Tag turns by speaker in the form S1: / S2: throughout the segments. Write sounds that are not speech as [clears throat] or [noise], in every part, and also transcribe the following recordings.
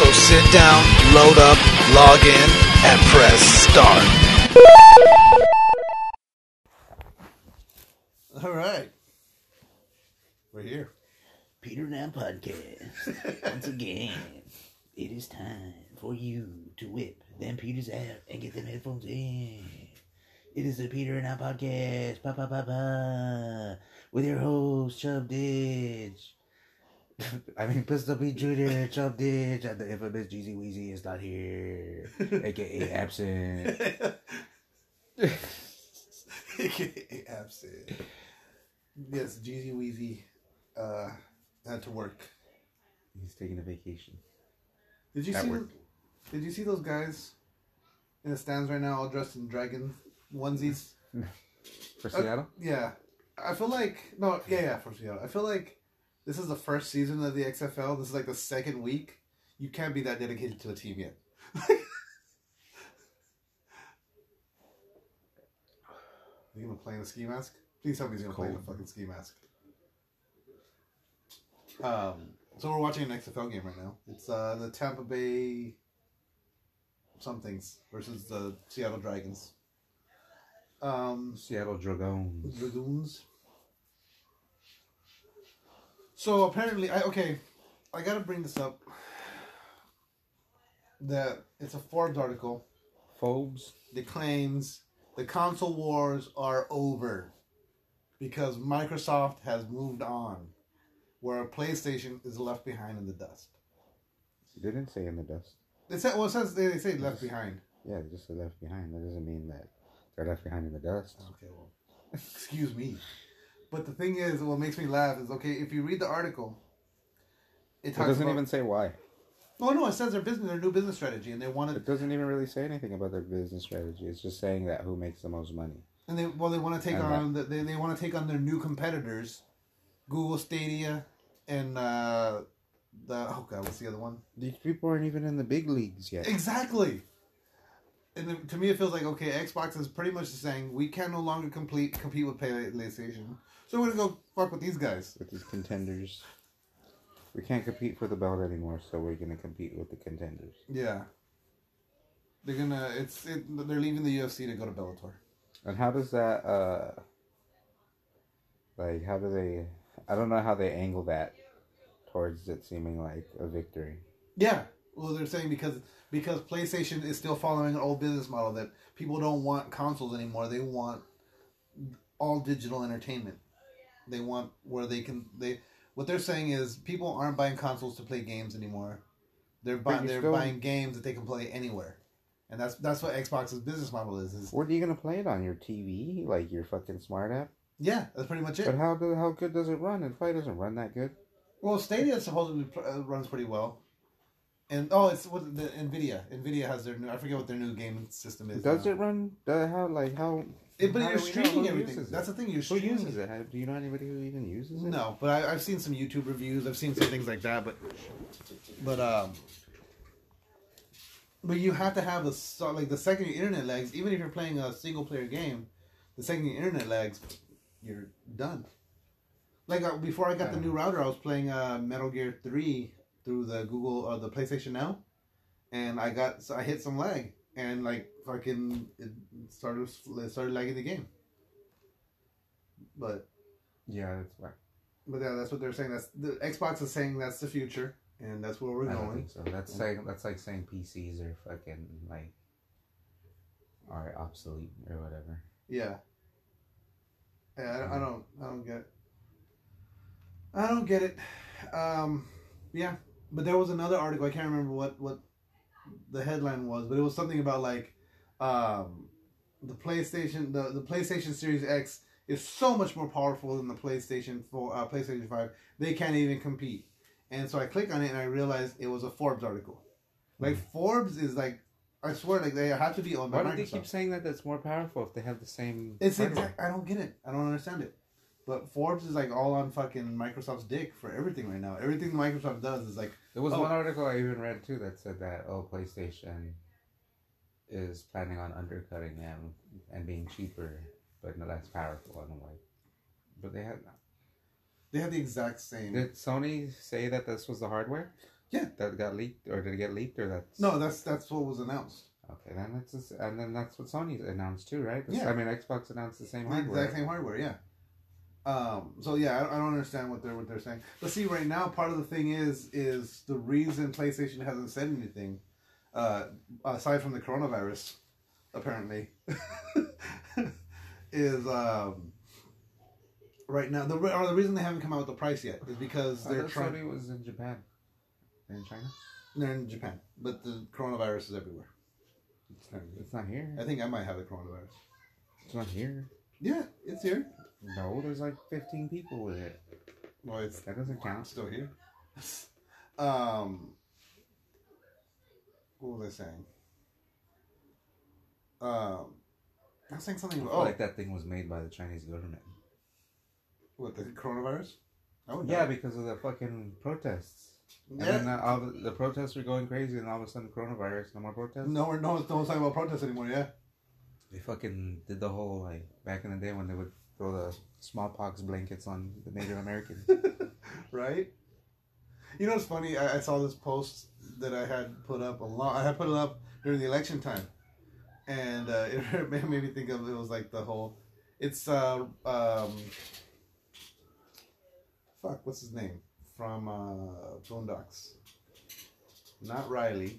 S1: So sit down, load up, log in, and press start. All right. We're here.
S2: Peter Now Podcast. [laughs] Once again, it is time for you to whip them Peters out and get them headphones in. It is the Peter Now Podcast, pa pa pa pa, with your host Chub Ditch. I mean, Pistol Pete Jr., Chub Ditch, and the infamous Jeezy Weezy is not here, aka [laughs] absent. [laughs]
S3: AKA absent. Yes, Jeezy Weezy uh, had to work.
S2: He's taking a vacation.
S3: Did you
S2: At
S3: see?
S2: work.
S3: Did you see those guys in the stands right now, all dressed in dragon onesies? [laughs]
S2: For
S3: Uh,
S2: Seattle?
S3: Yeah, I feel like no, yeah, yeah, from Seattle. I feel like this is the first season of the XFL. This is like the second week. You can't be that dedicated to a team yet. [laughs] Are you gonna play in a ski mask? Please tell me he's gonna play in a fucking ski mask. Um, so we're watching an XFL game right now. It's uh the Tampa Bay somethings versus the Seattle Dragons. Um,
S2: Seattle Dragoons.
S3: Dragoons. So apparently, I okay, I gotta bring this up. That it's a Forbes article
S2: Forbes.
S3: that claims the console wars are over because Microsoft has moved on, where PlayStation is left behind in the dust.
S2: They didn't say in the dust.
S3: They said, well, it says they, they say left behind.
S2: Yeah, they just left behind. That doesn't mean that they're left behind in the dust.
S3: Okay, well, excuse me. But the thing is, what makes me laugh is okay. If you read the article, it
S2: It doesn't
S3: about.
S2: even say why.
S3: Oh no, it says their business, their new business strategy, and they wanted,
S2: It doesn't even really say anything about their business strategy. It's just saying that who makes the most money.
S3: and they well, they want to take
S2: And
S3: on, the, they they want to take on their new competitors, Google Stadia, and uh, the oh god, what's the other one?
S2: These people aren't even in the big leagues yet.
S3: Exactly. And to me, it feels like okay, Xbox is pretty much saying we can no longer complete compete with PlayStation, so we're gonna go fuck with these guys.
S2: With these contenders. We can't compete for the belt anymore, so we're gonna compete with the contenders.
S3: Yeah. They're gonna. It's. It, they're leaving the UFC to go to Bellator.
S2: And how does that uh like how do they I don't know how they angle that towards it seeming like a victory.
S3: Yeah. Well, they're saying because because PlayStation is still following an old business model that people don't want consoles anymore. They want all digital entertainment. They want where they can they. What they're saying is people aren't buying consoles to play games anymore. They're buying they're
S2: still-
S3: buying games that they can play anywhere, and that's that's what Xbox's business model is. Is
S2: What are you gonna play it on your TV, like your fucking smart app?
S3: yeah, that's pretty much it.
S2: But how do, how good does it run? It probably doesn't run that good.
S3: Well, Stadia supposedly uh, runs pretty well, and oh, it's what the Nvidia. Nvidia has their new. I forget what their new game system is.
S2: Does
S3: now.
S2: it run? Does it have like how?
S3: It, but
S2: how
S3: you're
S2: do we know
S3: streaming everything. That's the thing. You're
S2: Who uses it? Do you know anybody who even uses it?
S3: No, but I, I've seen some YouTube reviews. I've seen some things like that. But, but um, but you have to have a so- like the second your internet lags. Even if you're playing a single player game, the second your internet lags, you're done. Like uh, before I got the new router, I was playing uh, Metal Gear Three through the Google or the PlayStation Now, and I got so I hit some lag and like fucking it started it started lagging the game. But
S2: Yeah, that's why.
S3: but yeah, that's what they're saying. That's the Xbox is saying that's the future, and that's where we're
S2: I
S3: going.
S2: so. That's saying that's like saying PCs are fucking like are obsolete or whatever.
S3: Yeah. Yeah, I, I don't, I don't get. I don't get it. Um, yeah, but there was another article. I can't remember what what the headline was, but it was something about like, um, the PlayStation, the the PlayStation Series X is so much more powerful than the PlayStation Four, uh, PlayStation Five. They can't even compete. And so I click on it and I realized it was a Forbes article. Like Forbes is like, I swear, like they have to be owned by
S2: Why do they keep saying that that's more powerful if they have the same?
S3: It's exact. I don't get it. I don't understand it. But Forbes is like all on fucking Microsoft's dick for everything right now. Everything Microsoft does is like,
S2: There was
S3: Oh.
S2: one article I even read too that said that oh PlayStation is planning on undercutting them and being cheaper but no less powerful. And I'm like, but they had
S3: they have the exact same.
S2: did Sony say that this was the hardware?
S3: Yeah.
S2: that got leaked or did it get leaked or that's
S3: no, that's that's what was announced.
S2: Okay, then that's just, and then that's what Sony announced too, right?
S3: Yeah.
S2: I mean Xbox announced the same
S3: The
S2: hardware.
S3: exact same hardware, yeah. Um, so yeah, I, I don't understand what they're what they're saying. But see, right now, part of the thing is is the reason PlayStation hasn't said anything, uh, aside from the coronavirus, apparently, [laughs] is um, right now the or the reason they haven't come out with the price yet is because they're trying.
S2: Sony was in Japan, They're in China.
S3: They're in Japan, but the coronavirus is everywhere.
S2: It's not. It's not here.
S3: I think I might have the coronavirus.
S2: It's not here.
S3: Yeah, it's here.
S2: No, there's like 15 people with it.
S3: Well, it's
S2: That doesn't count.
S3: still here. [laughs] Um, what was I saying? Um, I was saying something.
S2: I feel
S3: Oh,
S2: like that thing was made by the Chinese government.
S3: what the coronavirus? Oh
S2: Yeah, because of the fucking protests. And then
S3: yeah.
S2: uh, all the, the protests were going crazy, and all of a sudden, coronavirus, no more protests.
S3: No, we're, no, no one's talking about protests anymore. Yeah,
S2: They fucking did the whole like back in the day when they would throw the smallpox blankets on the Native Americans. [laughs]
S3: right. You know what's funny? I, I saw this post that I had put up a lot. I had put it up during the election time, and uh, [laughs] it made me think of it was like the whole. It's uh um. Fuck, what's his name from uh, Boondocks? Not Riley.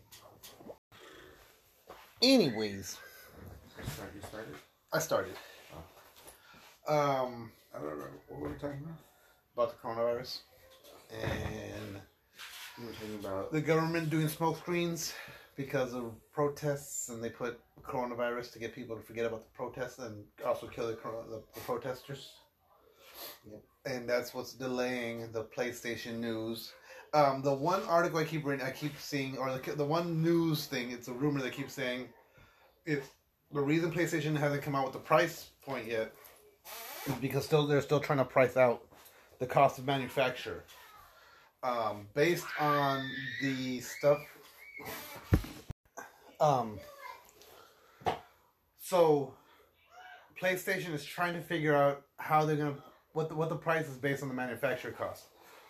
S3: Anyways,
S2: you started?
S3: I started. Um,
S2: I don't know what were we talking about.
S3: about the coronavirus, and
S2: We were talking about
S3: the government doing smoke screens because of protests, and they put coronavirus to get people to forget about the protests and also kill the the, the protesters.
S2: Yep.
S3: And that's what's delaying the PlayStation news. Um, the one article I keep reading, I keep seeing, or the, the one news thing, it's a rumor that keeps saying, it's the reason PlayStation hasn't come out with the price point yet because still they're still trying to price out the cost of manufacture um, based on the stuff. Um, so, PlayStation is trying to figure out how they're gonna what the, what the price is based on the manufacturer cost.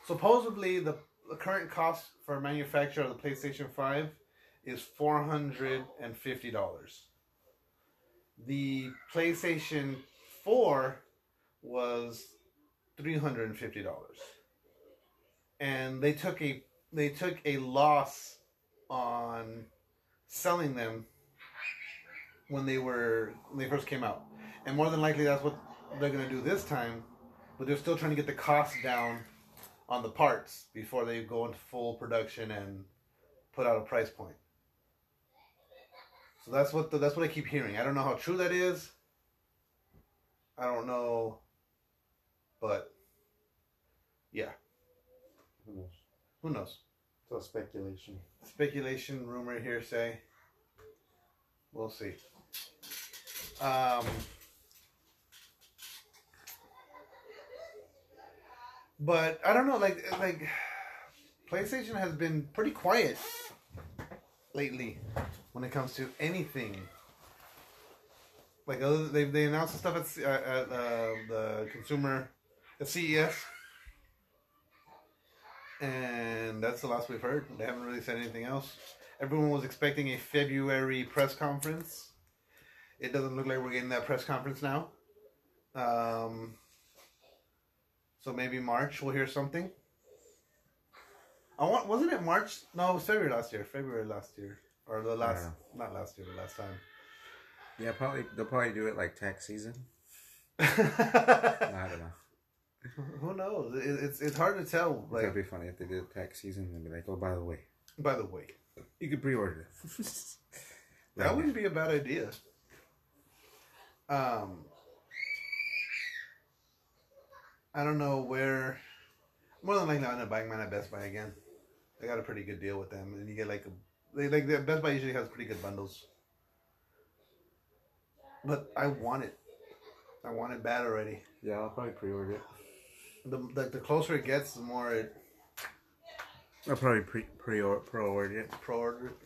S3: Supposedly, the, the current cost for manufacture of the PlayStation Five is four hundred and fifty dollars. The PlayStation Four was three hundred and fifty dollars. And they took a they took a loss on selling them when they were when they first came out. And more than likely that's what they're going to do this time but they're still trying to get the cost down on the parts before they go into full production and put out a price point. So that's what the, that's what i keep hearing. I don't know how true that is. I don't know but yeah
S2: who knows?
S3: who knows
S2: It's all speculation.
S3: speculation, rumor, hearsay. We'll see. Um, but I don't know, like like PlayStation has been pretty quiet lately when it comes to anything. Like other, they they announced stuff at, at uh, the consumer at CES and that's the last we've heard. They haven't really said anything else. Everyone was expecting a February press conference. It doesn't look like we're getting that press conference now. Um, so maybe March we'll hear something. I want wasn't it March? No, it was February last year. February last year, or the last not last year, the last time.
S2: Yeah, probably they'll probably do it like tax season. [laughs] I don't know.
S3: Who knows? It, it's it's hard to tell.
S2: That'd be funny if they did tax season and be like, oh, by the way,
S3: by the way,
S2: you could pre-order it. [laughs]
S3: That
S2: Right.
S3: wouldn't be a bad idea. Um, I don't know where. More than likely, I'm gonna buy mine at Best Buy again. I got a pretty good deal with them, and you get like a They like the Best Buy usually has pretty good bundles. But I want it. I want it bad already.
S2: Yeah, I'll probably pre-order it.
S3: The the, the closer it gets, the more it
S2: I'll probably pre pre pre-order it.
S3: pro order it.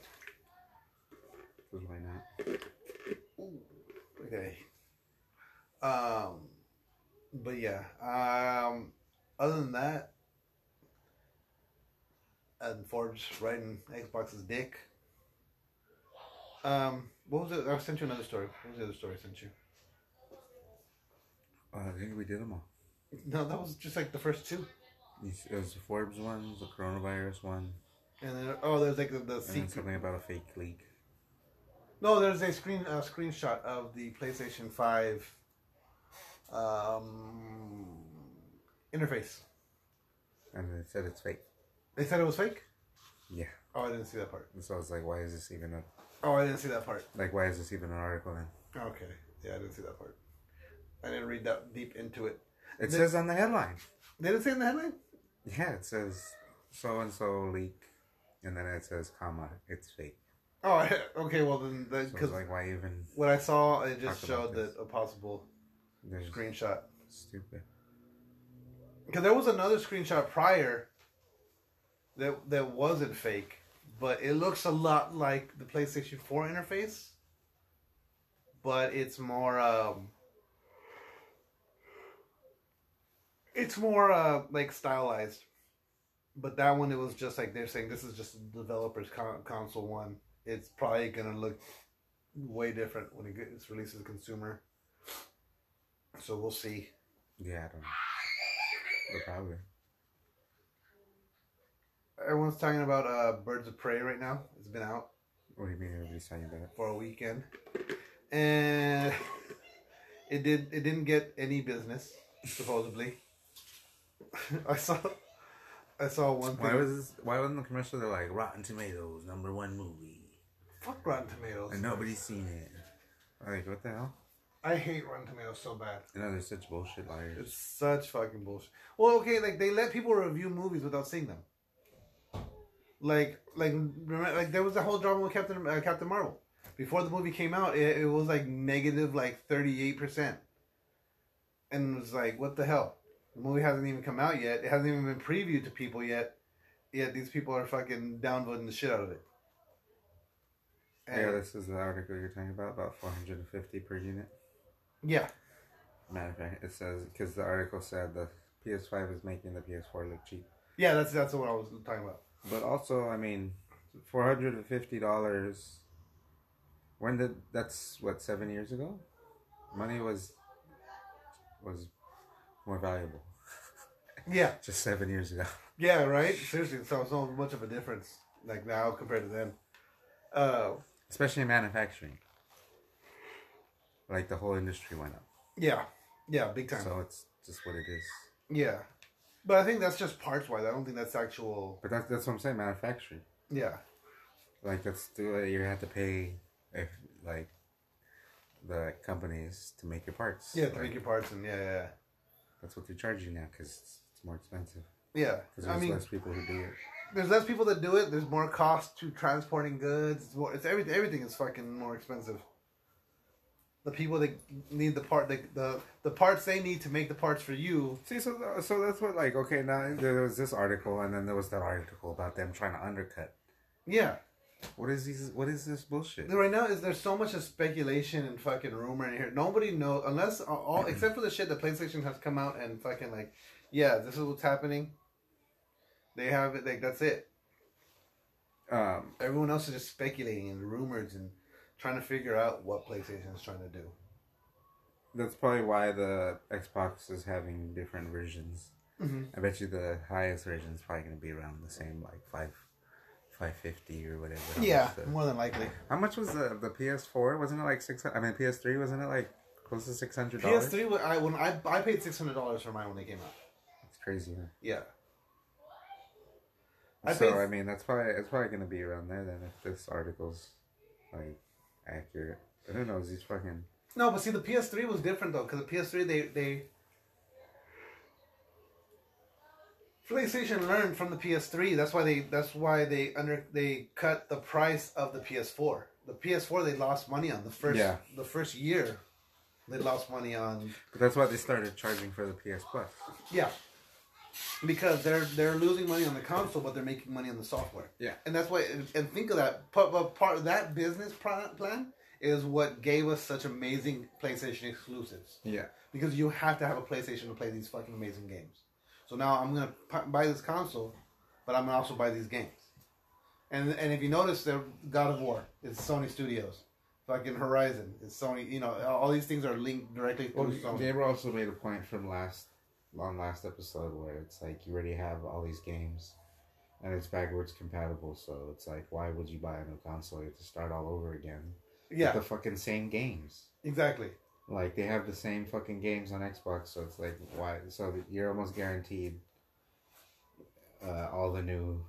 S2: 'cause why not?
S3: Okay. Um, but yeah. Um, other than that, and Forbes writing Xbox's dick. Um, what was it? I sent you another story. What was the other story I sent you?
S2: Uh, I think we did them all.
S3: No, that was just like the first two.
S2: It was the Forbes one, the coronavirus one,
S3: And then oh, there's like the, the secret.
S2: something about a fake leak.
S3: No, there's a screen a screenshot of the PlayStation Five um, interface.
S2: And it said it's fake.
S3: They said it was fake.
S2: Yeah.
S3: Oh, I didn't see that part.
S2: And so I was like, why is this even a
S3: Oh, I didn't see that part.
S2: like? Why is this even an article then?
S3: Okay. Yeah, I didn't see that part. I didn't read that deep into it.
S2: It
S3: The-
S2: says on the headline.
S3: Did it say in the headline?
S2: Yeah, it says so and so leak, and then it says comma, it's fake.
S3: Oh, okay. Well, then,
S2: So
S3: because
S2: it's like, why even?
S3: what I saw, it just showed that a possible
S2: There's
S3: screenshot.
S2: stupid.
S3: Because there was another screenshot prior that that wasn't fake, but it looks a lot like the PlayStation Four interface, but it's more um, it's more uh like stylized. But that one, it was just like they're saying this is just developer's con- console one. It's probably gonna look way different when it gets released to the consumer. So we'll see.
S2: Yeah, I don't know. Probably.
S3: Everyone's talking about uh, Birds of Prey right now. It's been out
S2: What do you mean everybody's talking about it?
S3: for a weekend, and [laughs] it did. It didn't get any business supposedly. [laughs] I saw. I saw one thing.
S2: Why was this, why wasn't the commercial they're like Rotten Tomatoes number one movie
S3: Fuck Rotten Tomatoes.
S2: and nobody's seen it? Like what the hell?
S3: I hate Rotten Tomatoes so bad.
S2: You know they're such bullshit liars.
S3: It's such fucking bullshit. Well, okay, like they let people review movies without seeing them. Like, like, remember, like there was a whole drama with Captain uh, Captain Marvel. Before the movie came out, it, it was like negative, like thirty eight percent, and it was like, what the hell? The movie hasn't even come out yet. It hasn't even been previewed to people yet. Yet these people are fucking downvoting the shit out of it. And-
S2: yeah, this is the article you're talking about about 450 per unit.
S3: yeah,
S2: Matter of fact, it says because the article said the PS5 is making the PS4 look cheap.
S3: yeah. That's that's what I was talking about.
S2: But also, I mean, four hundred and fifty dollars. When did that's what seven years ago? Money was was more valuable
S3: Yeah, [laughs]
S2: just seven years ago.
S3: Yeah, right. Seriously, so it's not much of a difference like now compared to then. Uh,
S2: Especially in manufacturing. Like the whole industry went up,
S3: yeah, yeah, big time.
S2: so it's just what it is.
S3: yeah, but I think that's just parts wise. I don't think that's actual.
S2: But that's that's what I'm saying. Manufacturing,
S3: Yeah,
S2: like that's the you have to pay if like the companies to make your parts.
S3: yeah, to
S2: Like,
S3: make your parts and yeah, yeah,
S2: That's what they charge you now because it's, it's more expensive.
S3: yeah.
S2: Because
S3: I
S2: there's
S3: mean,
S2: less people who do it.
S3: there's less people that do it. There's more cost to transporting goods. It's more. It's everything. Everything is fucking more expensive. The people that need the part, the, the the parts they need to make the parts for you.
S2: See, so so that's what like okay now there was this article and then there was that article about them trying to undercut.
S3: Yeah,
S2: What is these? What is this bullshit?
S3: Right now, is there's so much of speculation and fucking rumor in here. Nobody knows unless all [clears throat] except for the shit that PlayStation has come out and fucking like, yeah, this is what's happening. They have it like that's it.
S2: Um,
S3: Everyone else is just speculating and rumors and trying to figure out what PlayStation is trying to do.
S2: that's probably why the Xbox is having different versions.
S3: Mhm.
S2: I bet you the highest version is probably going to be around the same, like five, five fifty or whatever.
S3: Yeah,
S2: the-
S3: more than likely.
S2: How much was the the PS4? Wasn't it like six? I mean, PS3 wasn't it like close to six hundred dollars?
S3: PS3, I when I I paid six hundred dollars for mine when they came out.
S2: It's crazy. Huh?
S3: Yeah. I
S2: so
S3: paid-
S2: I mean, that's probably it's probably gonna be around there then if this article's like accurate. But who knows? These fucking
S3: No, but see, the PS3 was different though, because the PS3 they they PlayStation learned from the PS3. That's why they. That's why they under they cut the price of the PS4. The PS4 they lost money on the first.
S2: Yeah.
S3: The first year, they lost money on.
S2: But that's why they started charging for the PS Plus.
S3: Yeah. Because they're they're losing money on the console, but they're making money on the software.
S2: Yeah.
S3: And that's why. And, think of that. Part, but part of that business plan is what gave us such amazing PlayStation exclusives.
S2: Yeah.
S3: because you have to have a PlayStation to play these fucking amazing games. So now I'm gonna buy this console, but I'm gonna also buy these games. And and if you notice, they're God of War. It's Sony Studios. Fucking Horizon. It's Sony. You know, all these things are linked directly
S2: Well,
S3: Sony.
S2: Gabriel also made a point from last on last episode where it's like you already have all these games, and it's backwards compatible. So it's like, why would you buy a new console? You have to start all over again.
S3: Yeah,
S2: With the fucking same games.
S3: exactly.
S2: Like they have the same fucking games on Xbox, so it's like why? So you're almost guaranteed uh, all the new,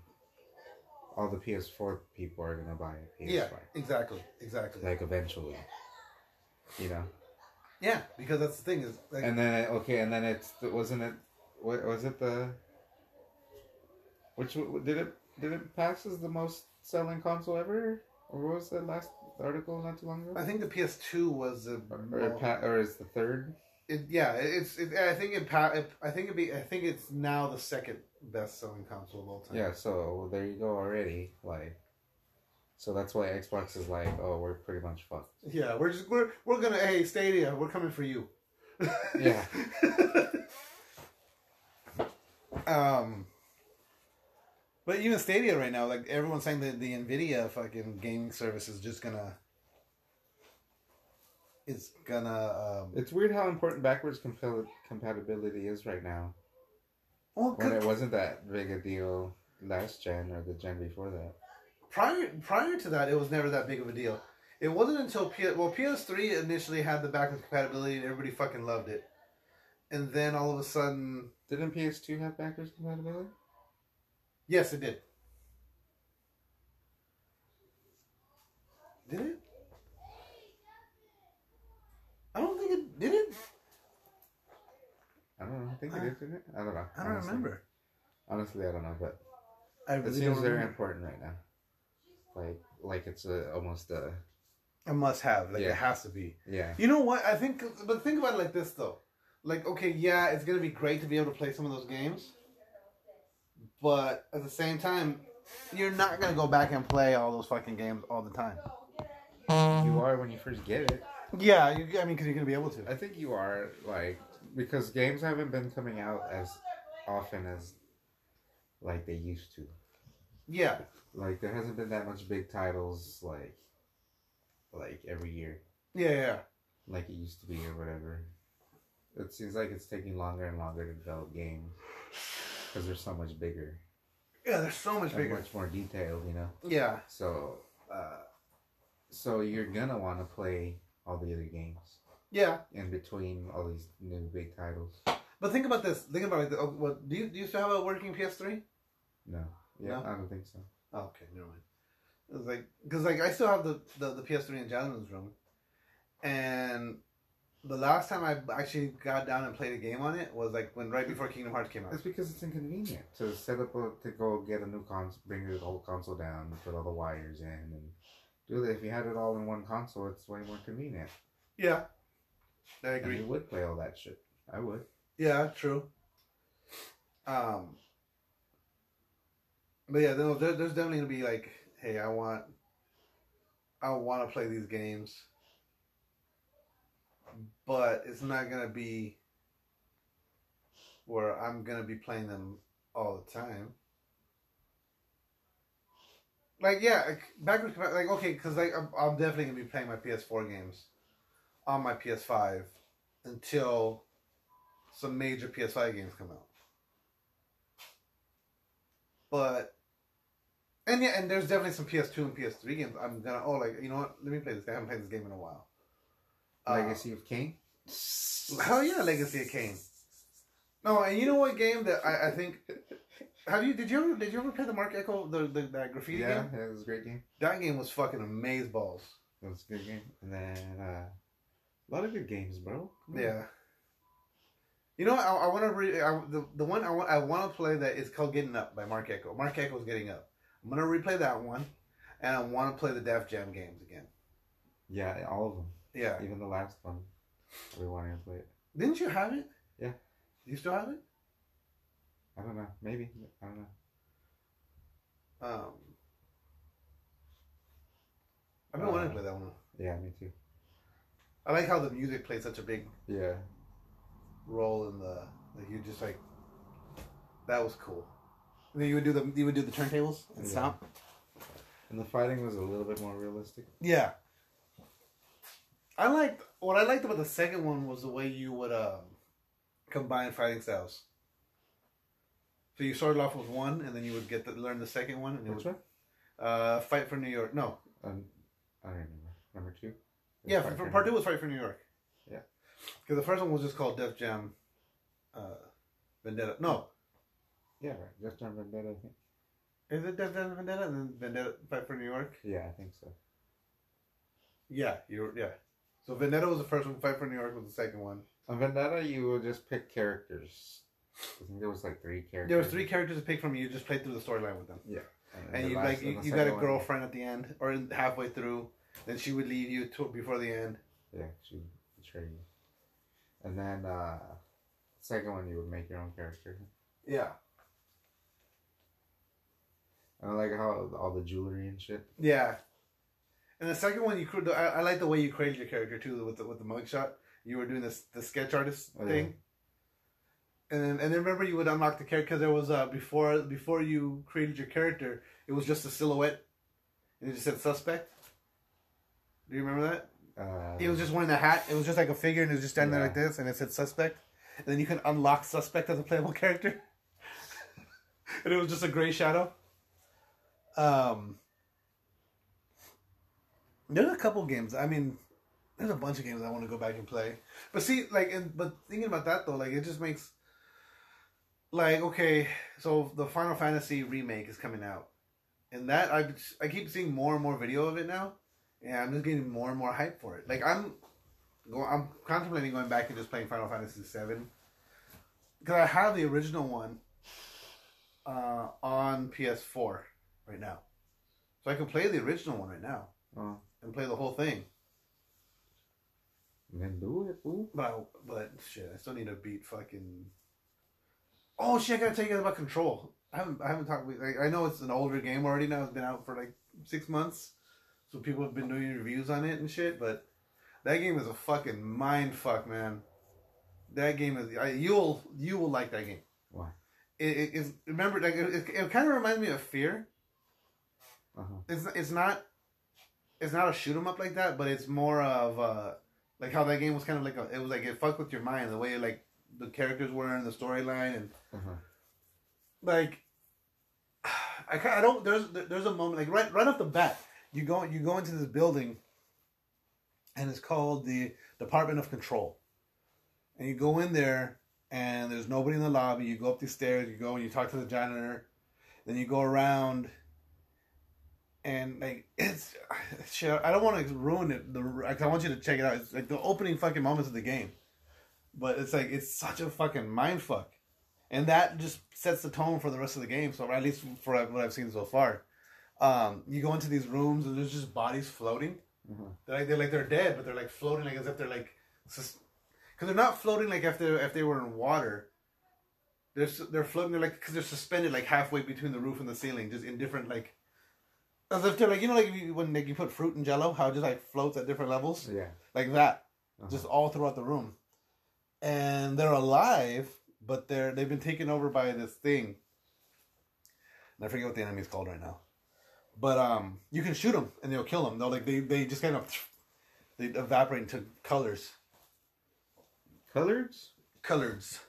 S2: all the PS4 people are gonna buy PS5.
S3: Yeah, exactly, exactly.
S2: Like eventually, you know.
S3: yeah, because that's the thing is, like,
S2: And then it, okay, and then it's wasn't it? What was it the? Which did it did it pass as the most selling console ever, or what was the last article not too long ago?
S3: I think the PS2 was the.
S2: Or, it pa- or is the third?
S3: It, yeah, it's. It, I think it. I think it be. I think it's now the second best-selling console of all time.
S2: Yeah, so there you go already. Like, so that's why Xbox is like, oh, we're pretty much fucked.
S3: Yeah, we're just we're we're gonna hey Stadia, we're coming for you.
S2: Yeah. [laughs]
S3: um. But even Stadia right now, like everyone's saying that the Nvidia fucking gaming service is just gonna. It's gonna. Um,
S2: It's weird how important backwards compa- compatibility is right now.
S3: well,
S2: When it wasn't that big a deal last gen or the gen before that.
S3: prior prior to that, it was never that big of a deal. It wasn't until P- well PS3 initially had the backwards compatibility and everybody fucking loved it, and then all of a sudden,
S2: Didn't PS2 have backwards compatibility?
S3: Yes, it did. Did it? I don't think it did. It?
S2: I don't know. I think it
S3: Uh,
S2: is, isn't it? I don't know.
S3: I don't
S2: honestly.
S3: remember.
S2: Honestly, I don't know, but
S3: I
S2: it seems very important right now. Like, like it's a, almost a
S3: A must have. Like
S2: Yeah.
S3: it has to be.
S2: yeah.
S3: You know what? I think, but think about it like this though. Like, okay, yeah, it's gonna be great to be able to play some of those games, but at the same time, you're not gonna go back and play all those fucking games all the time.
S2: You are when you first get it.
S3: Yeah, you, I mean, because you're gonna be able to.
S2: I think you are like because games haven't been coming out as often as like they used to.
S3: Yeah,
S2: Like there hasn't been that much big titles like like every year
S3: yeah, yeah.
S2: like it used to be or whatever. It seems like it's taking longer and longer to develop games because they're so much bigger,
S3: Yeah, they're so much bigger.
S2: much more detailed, you know.
S3: Yeah,
S2: So, uh, so you're gonna want to play all the other games
S3: yeah.
S2: in between all these new big titles.
S3: But think about this. Think about it. Oh, what, do you do you still have a working PS3?
S2: No, yeah,
S3: No?
S2: I don't think so.
S3: Oh, okay, never mind. It was like because like I still have the, the the PS3 in Jasmine's room, and the last time I actually got down and played a game on it was like when right before Kingdom Hearts came out.
S2: It's because it's inconvenient to set up a, to go get a new console, bring the whole console down, put all the wires in, and do that. If you had it all in one console, it's way more convenient.
S3: Yeah, I
S2: And
S3: agree.
S2: you would play all that shit. I would.
S3: Yeah, true. Um, but yeah, there- there's definitely gonna be like, hey, I want, I want to play these games, but it's not gonna be where I'm gonna be playing them all the time. Like yeah, like, backwards like okay, because like I'm, I'm definitely gonna be playing my PS4 games on my PS5 until some major PS5 games come out. But and yeah, and there's definitely some PS2 and PS3 games. I'm gonna oh like you know what? Let me play this. game. I haven't played this game in a while.
S2: Legacy of Kain.
S3: hell yeah, Legacy of Kain. No, and you know what game that I, I think have you did you ever did you ever play the Marc Ecko the, the that graffiti
S2: Yeah,
S3: game?
S2: yeah, it was a great game.
S3: That game was fucking amaze balls.
S2: It was a good game. And then uh, a lot of good games, bro.
S3: Yeah. You know, I, I want to re- I, the the one I want I want to play that is called Getting Up by Marc Ecko. Marc Ecko's Getting Up. I'm gonna replay that one, and I want to play the Def Jam games again.
S2: Yeah, all of them.
S3: Yeah,
S2: Even the last one. We wanted to play it.
S3: didn't you have it?
S2: Yeah.
S3: You still have it?
S2: I don't know. Maybe. I don't know.
S3: Um, I've been wanting to play that one.
S2: Yeah, me too.
S3: I like how the music plays such a big
S2: Yeah.
S3: role in the like you just like that was cool. And then you would do the you would do the turntables and
S2: Yeah.
S3: sound.
S2: And the fighting was a little bit more realistic.
S3: Yeah. I liked what I liked about the second one was the way you would um, combine fighting styles. So you started off with one, and then you would get to learn the second one, and it
S2: Which
S3: was
S2: one?
S3: uh, fight for New York. No,
S2: Um, I don't remember. Number two?
S3: yeah,
S2: Fight
S3: for,
S2: for
S3: part two was fight for New York.
S2: Yeah.
S3: because the first one was just called Def Jam, uh, Vendetta. No,
S2: Yeah, right. Just on Vendetta, I think.
S3: is it Def Jam Vendetta and then Vendetta Fight for New York?
S2: Yeah, I think so.
S3: Yeah, you yeah. So Vendetta was the first one. Fight for New York was the second one.
S2: On Vendetta, you would just pick characters. I think there was like three characters.
S3: There was three characters to pick from. You just played through the storyline with them.
S2: Yeah.
S3: and
S2: the
S3: you
S2: last-
S3: like you, you got a
S2: second one-
S3: girlfriend at the end or halfway through then she would leave you to, before the end
S2: Yeah, she would betray you. And then, uh, second one, you would make your own character.
S3: yeah
S2: And I like how all the jewelry and shit.
S3: yeah and the second one you could I, I like the way you created your character too with the, with the mugshot you were doing this the sketch artist
S2: Oh,
S3: thing and then and then remember you would unlock the character because there was uh before before you created your character it was just a silhouette and it just said suspect do you remember that
S2: Uh,
S3: He was just wearing the hat. It was just like a figure, and it was just standing there like this, and it said suspect. And then you can unlock suspect as a playable [laughs] character. [laughs] and it was just a gray shadow. Um, there's a couple games. I mean, there's a bunch of games I want to go back and play. But see, like, and but thinking about that though, like, it just makes like okay. So the Final Fantasy remake is coming out, and that I I keep seeing more and more video of it now. and I'm just getting more and more hype for it. Like I'm, go, I'm contemplating going back and just playing Final Fantasy Seven because I have the original one uh, on PS4 right now, so I can play the original one right now
S2: Oh,
S3: and play the whole thing.
S2: then do it, fool.
S3: But I, but shit, I still need to beat fucking. Oh shit! I gotta tell you guys about Control. I haven't I haven't talked. Like, I know it's an older game already now. It's been out for like six months, so people have been doing reviews on it and shit. But that game is a fucking mind fuck, man. That game is. I, you'll you will like that game.
S2: Why?
S3: It, it is remember like it, it, it kind of reminds me of Fear.
S2: Uh huh.
S3: It's it's not it's not a shoot 'em up like that, but it's more of uh like how that game was kind of like a, it was like it fucked with your mind the way like the characters were in the storyline and
S2: Uh huh.
S3: like [sighs] I I don't there's there's a moment like right right off the bat you go you go into this building and it's called the Department of Control and you go in there and there's nobody in the lobby you go up the stairs you go and you talk to the janitor then you go around and like it's [sighs] shit I don't want to ruin it the I want you to check it out it's like the opening fucking moments of the game but it's like it's such a fucking mind fuck and that just sets the tone for the rest of the game. So at least for what I've seen so far, um, you go into these rooms and there's just bodies floating.
S2: Mhm.
S3: They're like they're like they're dead, but they're like floating like as if they're like, because they're not floating like if they if they were in water. They're they're floating. They're like because they're suspended like halfway between the roof and the ceiling, just in different like. As if they're like you know like you, when like you put fruit in Jello, how it just like floats at different levels
S2: Yeah.
S3: like that,
S2: Uh-huh.
S3: just all throughout the room. And they're alive, but they're they've been taken over by this thing. And I forget what the enemy's called right now, but um, you can shoot them and they'll kill them. They'll like they they just kind of they evaporate into colors,
S2: Colors?
S3: colors.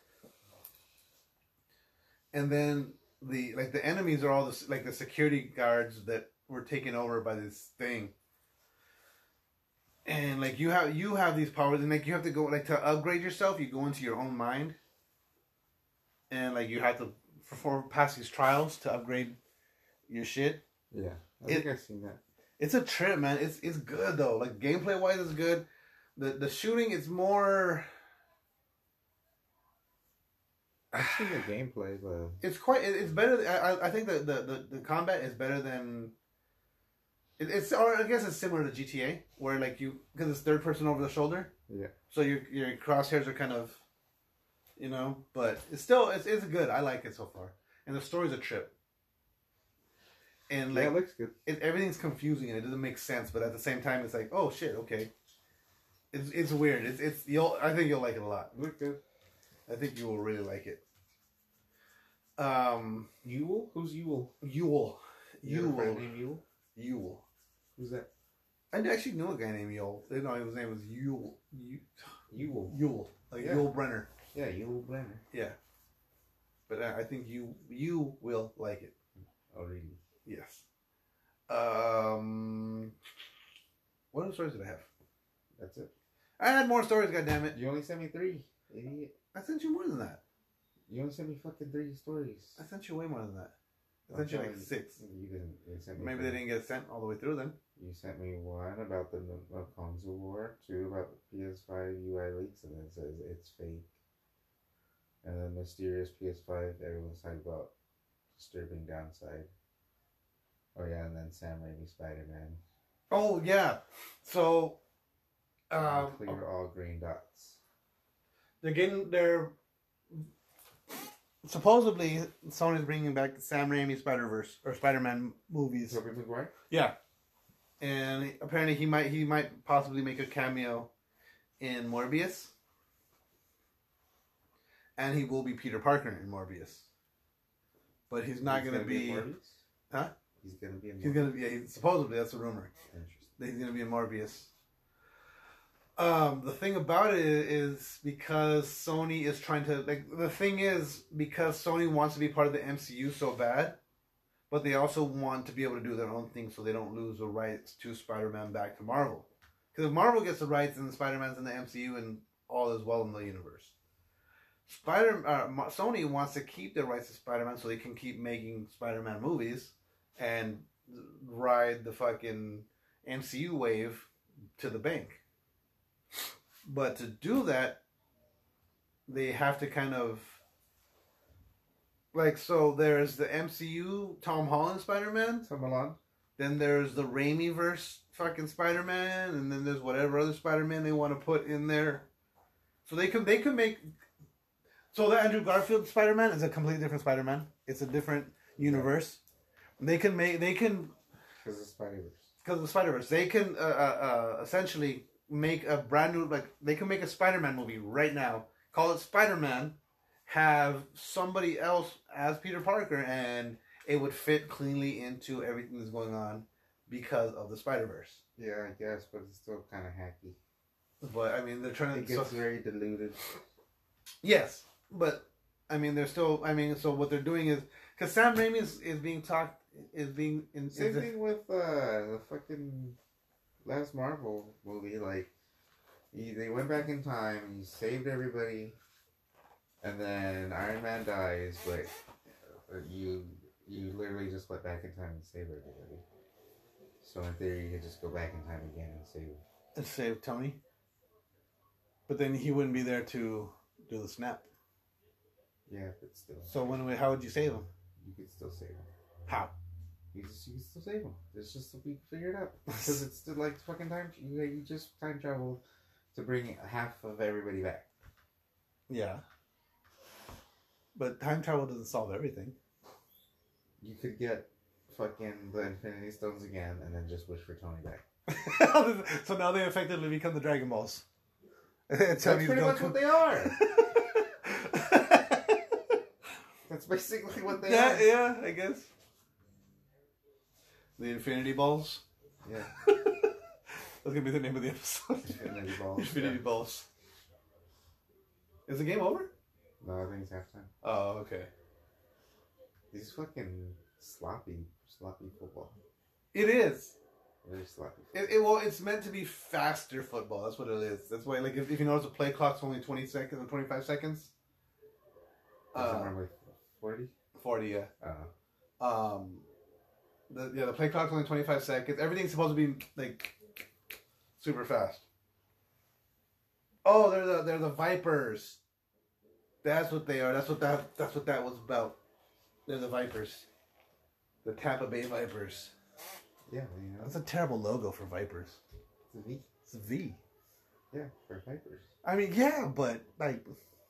S3: And then the like the enemies are all the like the security guards that were taken over by this thing. And like you have you have these powers and like you have to go like to upgrade yourself, you go into your own mind. And like you have to perform pass these trials to upgrade your shit.
S2: Yeah. I
S3: It-
S2: think I've seen that.
S3: It's a trip, man. It's it's good though. Like gameplay wise, it's good. The the shooting is more.
S2: I've seen the gameplay, but [sighs]
S3: it's quite. It's better. I, I- I think the, the, the, the combat is better than. It, it's or I guess it's similar to GTA, where like you because it's third person over the shoulder.
S2: Yeah.
S3: So your your crosshairs are kind of, you know, but it's still it's it's good. I like it so far, and the story's a trip. And
S2: yeah,
S3: like
S2: it looks good.
S3: it, everything's confusing and it doesn't make sense, but at the same time, it's like, oh shit, okay. It's it's weird. It's it's you'll. I think you'll like it a lot.
S2: Look good.
S3: I think you will really like it. Um,
S2: Yule? Who's Yule?
S3: Yule,
S2: You got a friend
S3: Yule,
S2: named Yule?
S3: Yule.
S2: Who's that?
S3: I actually knew a guy named Yule. They know his name was Yule. Yule,
S2: Yule.
S3: Yule like
S2: Yeah.
S3: Yul Brynner.
S2: Yeah, Yul Brynner.
S3: Yeah. But I think you you will like it.
S2: Oh, really?
S3: Yes. Um, what other stories did I have?
S2: That's it.
S3: I had more stories. God damn it!
S2: You only sent me three, idiot.
S3: I sent you more than that.
S2: You only sent me fucking three stories.
S3: I sent you way more than that. I sent you like six.
S2: You didn't. You
S3: Maybe they didn't get sent all the way through then.
S2: You sent me one about the console war, two about the PS5 UI leaks, and then it says it's fake. And then mysterious PS5, everyone's talking about disturbing downside. Oh yeah, and then Sam Raimi Spider Man.
S3: Oh yeah. So, um,
S2: clear all green dots.
S3: they're getting they're supposedly Sony's bringing back Sam Raimi Spider Verse or Spider Man movies.
S2: Tobey Maguire.
S3: Yeah, and apparently he might he might possibly make a cameo in Morbius, and he will be Peter Parker in Morbius. But he's not
S2: He's
S3: gonna, be.
S2: in Morbius?
S3: Huh?
S2: He's gonna be in.
S3: He's gonna be. Yeah, he's, supposedly that's a rumor.
S2: Interesting.
S3: that he's gonna be in Morbius. Um, the thing about it is because Sony is trying to like the thing is because Sony wants to be part of the MCU so bad, but they also want to be able to do their own thing so they don't lose the rights to Spider-Man back to Marvel. Because if Marvel gets the rights and Spider-Man's in the MCU and all is well in the universe, Spider uh, Sony wants to keep the rights to Spider-Man so they can keep making Spider-Man movies and ride the fucking MCU wave to the bank. But to do that, they have to kind of like so. There's the MCU Tom Holland Spider Man.
S2: Tom Holland.
S3: Then there's the Raimi verse fucking Spider Man, and then there's whatever other Spider Man they want to put in there. So they could they could make. So the Andrew Garfield Spider Man is a completely different Spider Man. It's a different universe. They can make they can
S2: Because of Spider Verse.
S3: because of the Spider Verse, they can uh, uh, uh, essentially make a brand new like they can make a Spider Man movie right now. Call it Spider Man. Have somebody else as Peter Parker, and it would fit cleanly into everything that's going on because of the Spider Verse.
S2: Yeah, I guess, but it's still kind of hacky.
S3: But I mean, they're trying
S2: It
S3: to.
S2: gets
S3: So,
S2: very diluted.
S3: yes, but I mean, they're still. I mean, so what they're doing is because Sam Raimi is, is being talked is being in.
S2: Same thing with uh, the fucking last Marvel movie. Like, he, they went back in time, he saved everybody, and then Iron Man dies, but you you literally just went back in time and saved everybody. So in theory, you could just go back in time again and save.
S3: and save Tony. But then he wouldn't be there to do the snap.
S2: Yeah, but still,
S3: So when we, how would you save him?
S2: you could still save him.
S3: How?
S2: You just you can still save him. It's just we figure it out [laughs] because it's still like fucking time. You you just time travel to bring half of everybody back.
S3: Yeah. But time travel doesn't solve everything.
S2: You could get fucking the Infinity Stones again and then just wish for Tony back. [laughs]
S3: so now they effectively become the Dragon Balls. [laughs]
S2: That's pretty much what they are. [laughs] That's basically what they
S3: yeah,
S2: are.
S3: yeah, I guess. The Infinity Balls.
S2: Yeah.
S3: That's gonna be the name of the episode.
S2: Infinity Balls.
S3: Infinity
S2: yeah.
S3: Balls. Is the game over?
S2: No, I think it's halftime.
S3: Oh, okay.
S2: These fucking sloppy, sloppy football.
S3: It is.
S2: Very sloppy.
S3: It, it well, it's meant to be faster football. That's what it is. That's why, like, if, if you notice, the play clock's only twenty seconds or twenty five seconds. Uh,
S2: remember forty?
S3: forty, yeah.
S2: Uh,
S3: Um, the yeah, the play clock's only twenty five seconds. Everything's supposed to be like super fast. Oh, they're the they're the Vipers. That's what they are. That's what that. That's what that was about. They're the Vipers. The Tampa Bay Vipers.
S2: Yeah, you know,
S3: That's a terrible logo for Vipers.
S2: it's a V.
S3: It's a V.
S2: Yeah, for Vipers.
S3: I mean, yeah, but like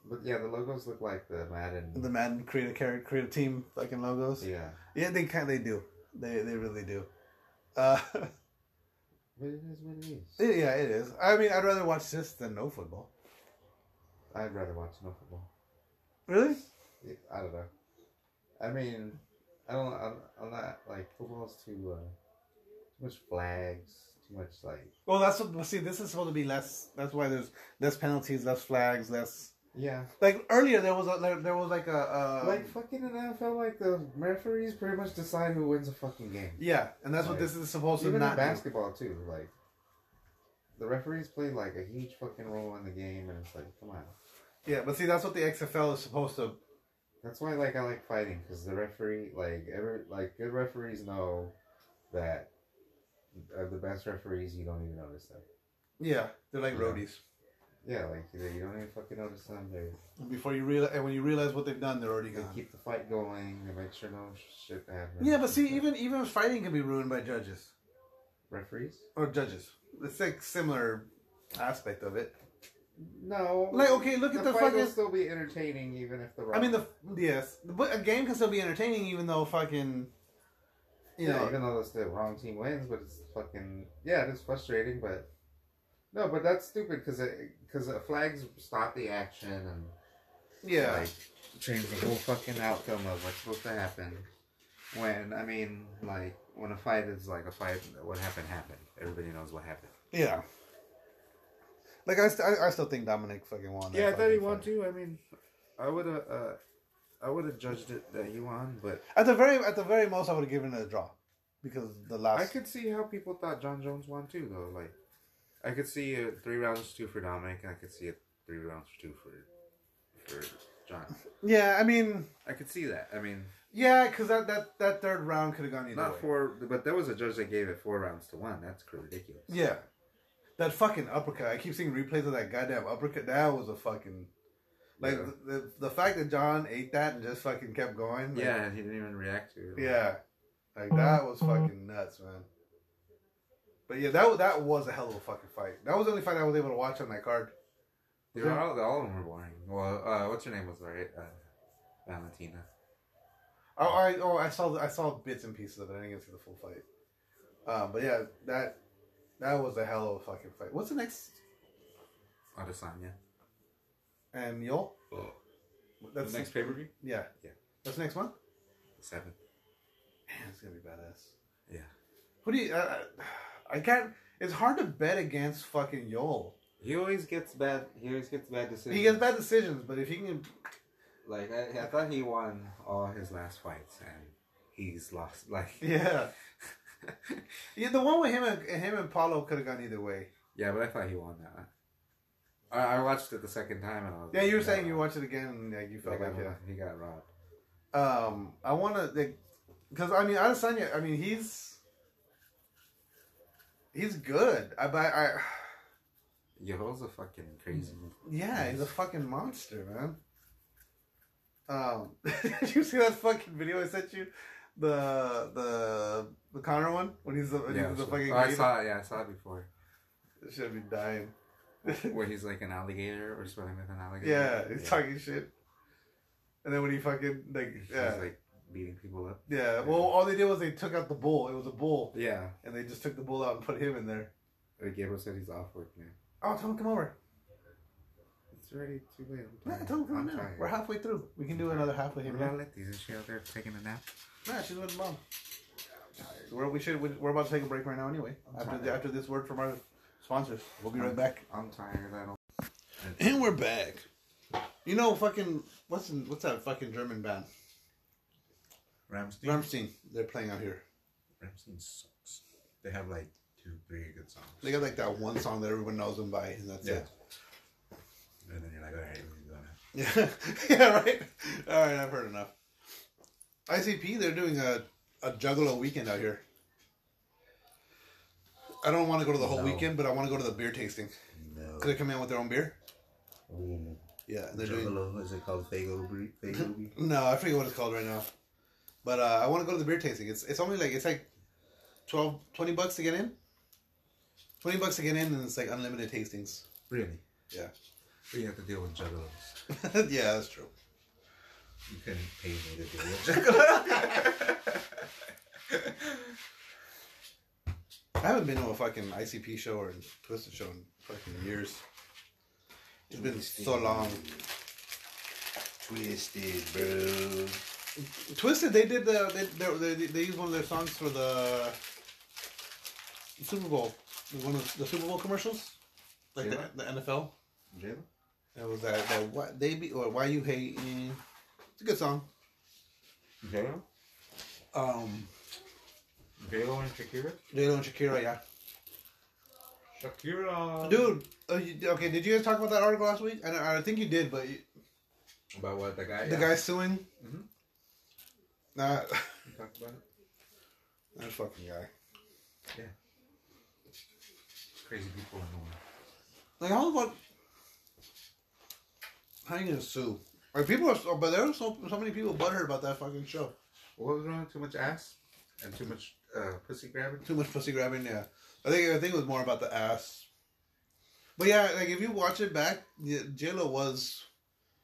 S2: But yeah, the logos look like the Madden.
S3: the Madden creative character, create a team fucking logos.
S2: yeah,
S3: Yeah, they kind they do. They they really do. Uh, [laughs]
S2: but it is what it is.
S3: yeah, it is. I mean, I'd rather watch this than no football.
S2: I'd rather watch no football.
S3: Really?
S2: Yeah, I don't know. I mean, I don't. I'm, I'm not like football's too uh, too much flags, too much like
S3: Well, that's what. See, this is supposed to be less. That's why there's less penalties, less flags, less.
S2: yeah.
S3: Like earlier, there was a there, there was like a uh,
S2: like fucking in NFL, like the referees pretty much decide who wins a fucking game.
S3: yeah, and that's what this is supposed to
S2: Even
S3: not. do.
S2: basketball too, like the referees play like a huge fucking role in the game, and it's like, come on.
S3: Yeah, but see, that's what the XFL is supposed to.
S2: That's why like I like fighting because the referee, like every like good referees know that uh, the best referees you don't even notice them.
S3: Yeah, they're like
S2: Yeah.
S3: roadies.
S2: Yeah, like you you don't even fucking notice them. They
S3: Before you realize, and when you realize what they've done, they're already
S2: they
S3: gone.
S2: keep the fight going. They make sure no shit happens.
S3: Yeah, but see, even even fighting can be ruined by judges
S2: referees.
S3: or judges. It's like similar aspect of it.
S2: No,
S3: Like, okay, look at the
S2: fight will still be entertaining even if the.
S3: I mean, the yes, but a game can still be entertaining even though fucking, you
S2: yeah,
S3: know,
S2: even though it's the wrong team wins, but it's fucking yeah, it's frustrating, but no, but that's stupid because because flags stop the action and
S3: yeah,
S2: like change the whole fucking outcome of what's supposed to happen. When I mean, like when a fight is like a fight, what happened happened. Everybody knows what happened.
S3: yeah. Like I, st- I, I still think Dominick fucking won.
S2: Yeah, I thought he won
S3: fight.
S2: too. I mean, I would have, uh, I would have judged it that he won, but
S3: At the very, at the very most, I would have given it a draw because the last.
S2: I could see how people thought Jon Jones won too, though. Like, I could see a three rounds two for Dominick, and I could see a three rounds two for for Jon.
S3: Yeah, I mean,
S2: I could see that. I mean,
S3: yeah, because that, that that third round could have gone either
S2: not
S3: way.
S2: four, but there was a judge that gave it four rounds to one. That's ridiculous.
S3: Yeah, that fucking uppercut. I keep seeing replays of that goddamn uppercut. That was a fucking. Like
S2: Yeah.
S3: the, the the fact that Jon ate that and just fucking kept going. like,
S2: Yeah, and he didn't even react to it.
S3: Yeah, like that was fucking nuts, man. But yeah, that was that was a hell of a fucking fight. That was the only fight I was able to watch on that card.
S2: Were all, all of them were boring. Well, uh, what's her name was right? Uh, Valentina.
S3: Oh, I oh I saw I saw bits and pieces of it. I didn't get to see the full fight. Um, but yeah, that that was a hell of a fucking fight. What's the next?
S2: Adesanya.
S3: And Yoel. That's
S2: the next pay per view.
S3: Yeah.
S2: Yeah.
S3: That's the next month.
S2: Seven.
S3: Man, it's gonna be badass.
S2: Yeah.
S3: Who do you? Uh, I can't. It's hard to bet against fucking Yoel.
S2: He always gets bad. He always gets bad decisions.
S3: He gets bad decisions, but if he can,
S2: Like I, I thought he won all his last fights, and he's lost. Like
S3: yeah, [laughs] [laughs] yeah. The one with him and him and Paulo could have gone either way.
S2: yeah, but I thought he won that. I, I watched it the second time, and I was
S3: Yeah,
S2: like,
S3: you were saying you watched it again and like you felt
S2: Like,
S3: like yeah.
S2: he got robbed.
S3: Um, I want to because I mean Adesanya. I mean he's he's good. I but I
S2: Yoel's a fucking crazy.
S3: yeah, he's a fucking monster, man. Um, [laughs] did you see that fucking video I sent you? The the the Connor one when he's the, when
S2: Yeah,
S3: he's the fucking.
S2: oh, I saw it. Yeah, I saw it before.
S3: Should be dying.
S2: Where he's like an alligator or swimming with an alligator.
S3: yeah, he's talking shit. And then when he fucking like
S2: He's
S3: yeah
S2: like beating people up.
S3: yeah well all they did was they took out the bull. It was a bull,
S2: Yeah.
S3: and they just took the bull out and put him in there.
S2: Like Gabriel said, he's off work now.
S3: Oh, tell him come over.
S2: It's already too late. I'm
S3: Yeah, tell him come
S2: I'm
S3: now.
S2: tired.
S3: We're halfway through. We can do another half with
S2: What
S3: him.
S2: about
S3: Yeah,
S2: Letty? Is she out there taking a nap?
S3: Nah, she's with mom. We're, we should. We're about to take a break right now, anyway.
S2: I'm
S3: After the, after this word from our sponsors, we'll be right back.
S2: I'm tired. I don't.
S3: And we're back. You know, fucking what's what's that fucking German band?
S2: Ramstein.
S3: Rammstein. They're playing out here.
S2: Rammstein sucks. They have like two, three good songs.
S3: They got like that one song that everyone knows them by, and that's
S2: Yeah.
S3: it.
S2: And then you're like, all right, we're gonna.
S3: Yeah, [laughs] yeah, right. All right, I've heard enough. ICP, they're doing a a Juggalo weekend out here. I don't want to go to the whole
S2: No.
S3: weekend, but I want to go to the beer tasting.
S2: No.
S3: Could they come in with their own beer? Yeah, they're doing.
S2: Juggalo, is it called Fago Bre- Fago [laughs] Bre-
S3: No, I forget what it's called right now. But uh, I want to go to the beer tasting. It's it's only like it's like 12, 20 bucks to get in. Twenty bucks to get in, and it's like unlimited tastings.
S2: Really?
S3: Yeah.
S2: But you have to deal with juggalos. [laughs]
S3: yeah, that's true.
S2: You couldn't pay me to do it. [laughs]
S3: I haven't been to a fucking ICP show or Twiztid show in fucking years. It's been so long.
S4: Twiztid, bro.
S3: Twiztid, they did the they they, they, they used one of their songs for the Super Bowl. One of the Super Bowl commercials, like
S2: Yeah.
S3: the, the NFL.
S2: Jayla?
S3: It was that that what they be or why you hating. It's a good song.
S2: Jayla?
S3: Um,
S2: J-Lo and Shakira?
S3: J Lo and Shakira, yeah.
S2: Shakira!
S3: Dude, uh, you, okay, did you guys talk about that article last week? I, I think you did, but you,
S2: About what? The guy?
S3: the
S2: yeah.
S3: guy suing.
S2: Mhm.
S3: Nah,
S2: You talked [laughs] about it?
S3: that fucking guy. Yeah.
S2: Crazy people in the world.
S3: Like how about how you gonna sue? Like people are, so, but there were so so many people butthurt about that fucking show.
S2: What was wrong? Too much ass? And too much uh, pussy grabbing?
S3: Too much pussy grabbing. Yeah, I think I think it was more about the ass. But yeah, like if you watch it back, yeah, J Lo was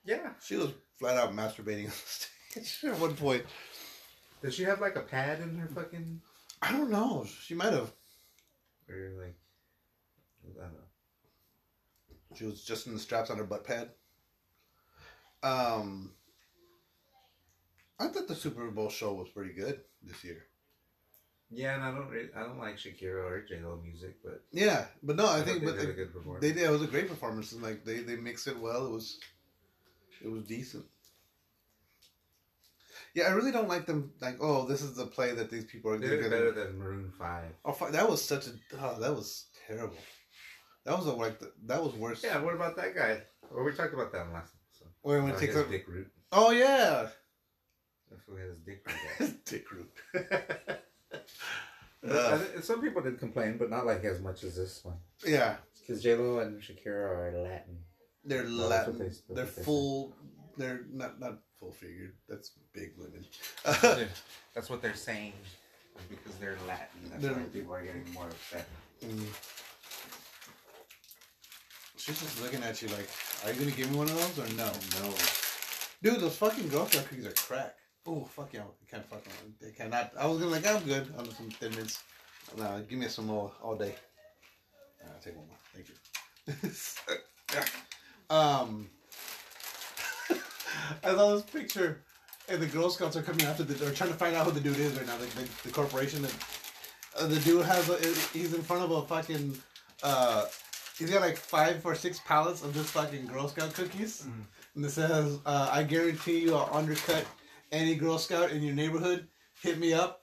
S2: Yeah.
S3: she was flat out masturbating [laughs] on stage at one point.
S2: Does she have like a pad in her fucking.
S3: I don't know. She might have.
S2: Or like. I don't know.
S3: She was just in the straps on her butt pad. Um, I thought the Super Bowl show was pretty good this year.
S2: Yeah, and I don't re- I don't like Shakira or J Lo music, but
S3: Yeah, but no, I,
S2: thought
S3: think
S2: they
S3: but
S2: did
S3: they,
S2: a good performance.
S3: they did. It was a great performance, and like they they mixed it well. It was it was decent. Yeah, I really don't like them. Like, oh, this is the play that these people are
S2: They did
S3: gonna-
S2: better than Maroon Five.
S3: Oh, that was such a. Oh, that was terrible. That was a, like that was worse.
S2: Yeah, what about that guy? Well, we talked about that last episode.
S3: Where when
S2: Uh,
S3: it takes
S2: his
S3: up.
S2: dick root.
S3: Oh yeah.
S2: That's who had his dick root. [laughs]
S3: Dick root. [laughs]
S2: I thi- some people did complain, but not like as much as this one.
S3: Yeah,
S2: Because J Lo and Shakira are Latin.
S3: they're
S2: No,
S3: Latin.
S2: They,
S3: they're
S2: what they
S3: full. They're not not full figured. That's big women. [laughs]
S2: That's what they're saying. Because they're Latin. That's
S3: They're-
S2: why people are getting more upset.
S3: Mm. She's just looking at you like, are you gonna give me one of those or no?
S2: No.
S3: Dude, those fucking Girl Scout cookies are crack. Oh fuck yeah, I can't fucking. They cannot. I was gonna like, I'm good on some thin mints. No, give me some more all day. I'll take one more. Thank you. [laughs] um, [laughs] I saw this picture, and the Girl Scouts are coming after the. They're trying to find out who the dude is right now. The, the, the corporation. And, uh, the dude has. A, he's in front of a fucking. Uh, he's got like five or six pallets of just fucking Girl Scout cookies, and it says, uh, "I guarantee you, I'll undercut any Girl Scout in your neighborhood. Hit me up."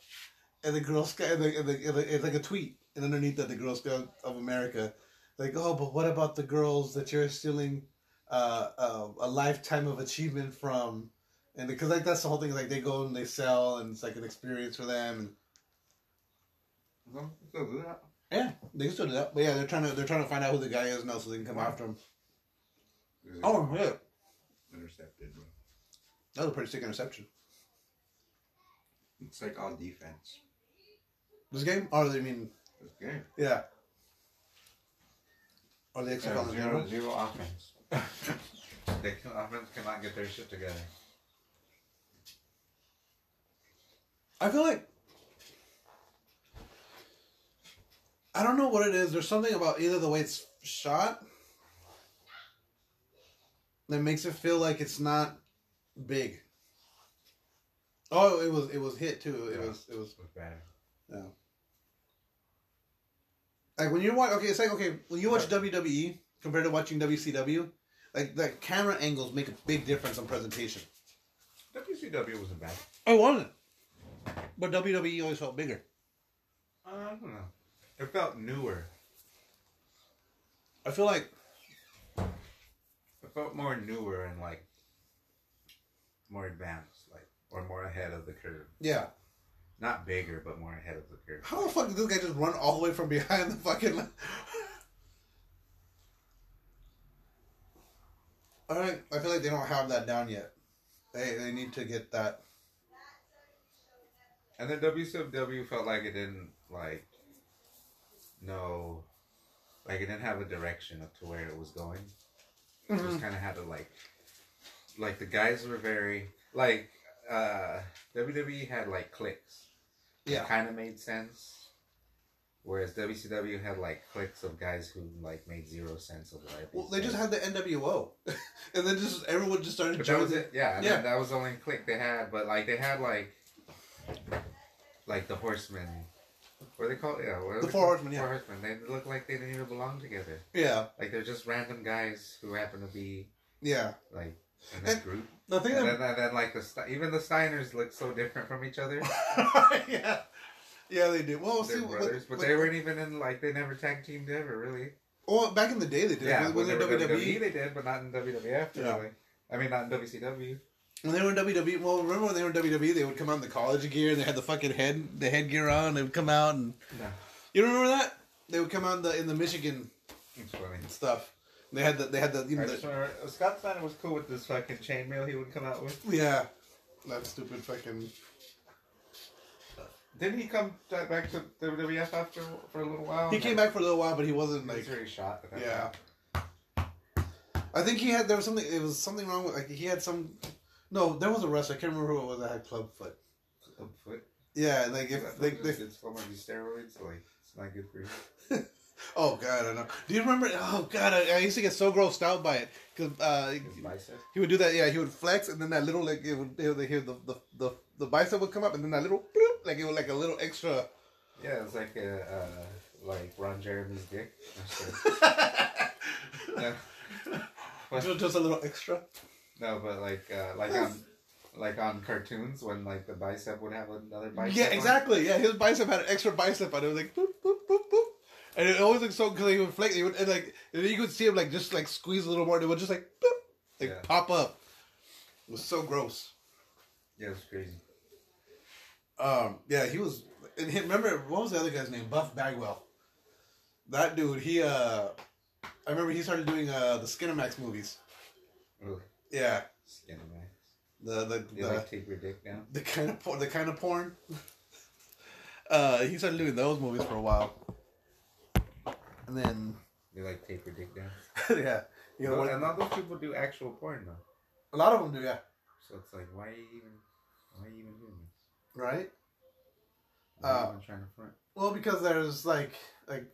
S3: And the Girl Scout, and the, and the, and the, it's like a tweet, and underneath that, the Girl Scout of America, like, "Oh, but what about the girls that you're stealing uh, uh, a lifetime of achievement from?" And because like that's the whole thing, like they go and they sell, and it's like an experience for them, and
S2: do that.
S3: Yeah, they can still do that. But yeah, they're trying to they're trying to find out who the guy is now, so they can come after him. Oh yeah,
S2: Intercepted, bro.
S3: that was a pretty sick interception.
S2: It's like all defense.
S3: This game? Oh, or I mean,
S2: This game.
S3: yeah. Or the extra
S2: Yeah,
S3: on
S2: zero, zero offense. [laughs] the offense cannot get their shit together.
S3: I feel like I don't know what it is. There's something about either the way it's shot that makes it feel like it's not big. Oh, it was it was hit too. It
S2: Yeah.
S3: was it was
S2: It was bad.
S3: yeah. Like when you watch, okay, it's like okay when you watch WWE compared to watching WCW, like the camera angles make a big difference on presentation.
S2: WCW wasn't bad.
S3: I wasn't, but WWE always felt bigger.
S2: Uh, I don't know. It felt newer.
S3: I feel like
S2: It felt more newer and like more advanced, like or more ahead of the curve.
S3: yeah.
S2: Not bigger, but more ahead of the curve.
S3: How the fuck did this guy just run all the way from behind the fucking? [laughs] All right, I feel like they don't have that down yet. They they need to get that.
S2: And then WCW felt like it didn't like know, like it didn't have a direction up to where it was going. It
S3: Mm-hmm.
S2: just kind of had to like, like the guys were very like uh WWE had like clicks.
S3: Yeah.
S2: kind of made sense. Whereas WCW had like cliques of guys who like made zero sense of life.
S3: Well, they just had the NWO, [laughs] and then just everyone just started
S2: But that was it. Yeah,
S3: Yeah.
S2: then that was the only clique they had. But like they had like, like the Horsemen. What are they called? Yeah, what are
S3: The Four? Horsemen, yeah.
S2: Four Horsemen. They look like they didn't even belong together.
S3: Yeah,
S2: Like they're just random guys who happen to be
S3: yeah.
S2: like in this
S3: And-
S2: group.
S3: The thing
S2: And
S3: that
S2: then, and then like the Ste- even the Steiners look so different from each other. [laughs]
S3: yeah, yeah, they did. Well,
S2: They're
S3: with-
S2: brothers, but they weren't even in like they never tag teamed ever really.
S3: Well, back in the day, they did.
S2: Yeah,
S3: when,
S2: they were WWE, they did, but not in WWF.
S3: Yeah.
S2: Really. I mean, not in WCW.
S3: When they were in WWE, well, remember when they were in WWE, they would come out in the college gear and they had the fucking head, the headgear on. They would come out and
S2: No,
S3: you remember that? They would come out in the in the Michigan stuff. They had the they had the you know the,
S2: remember uh, Scott Steiner was cool with this fucking chainmail he would come out with.
S3: yeah, that stupid fucking
S2: Didn't he come back to WWF after for a little while?
S3: He came back for a little while, but he
S2: He
S3: wasn't
S2: was
S3: like.
S2: very shot.
S3: Yeah.
S2: point.
S3: I think he had there was something. It was something wrong with like he had some. No, there was a wrestler. I can't remember who it was that had clubfoot.
S2: Clubfoot.
S3: Yeah, like if they, they,
S2: it is. from these steroids, like it's not good for you. [laughs]
S3: oh god, I know. Do you remember? Oh god, I, I used to get so grossed out by it because uh, he would do that. Yeah, he would flex, and then that little like it would, it would hear the, the the the bicep would come up, and then that little bloop, like it was like a little extra.
S2: Yeah, it's like a uh, like Ron Jeremy's dick. [laughs] [laughs] yeah.
S3: Just, just a little extra.
S2: No, but like uh, like on like on cartoons when like the bicep would have another bicep.
S3: yeah, exactly. Yeah, his bicep had an extra bicep on it. It was like boop boop boop boop, and it always looked so because he would flex. He would and like and you could see him like just like squeeze a little more. And it would just like boop, like
S2: Yeah.
S3: pop up. It was so gross.
S2: Yeah, it was crazy.
S3: Um, yeah, he was. And he, remember what was the other guy's name? Buff Bagwell. That dude, he uh, I remember he started doing uh the Skinemax movies.
S2: Really,
S3: Yeah,
S2: skin
S3: the the
S2: You
S3: the,
S2: like take your dick down?
S3: the kind of porn, the kind of porn. [laughs] uh, he started doing those movies for a while, and then
S2: You like take your dick down? [laughs]
S3: yeah, you know,
S2: No,
S3: what-
S2: and all those people do actual porn though.
S3: a lot of them do. Yeah,
S2: So it's like, why are you even, why are you even doing this?
S3: right.
S2: Why are you
S3: Uh,
S2: even trying to front?
S3: Well, because there's like like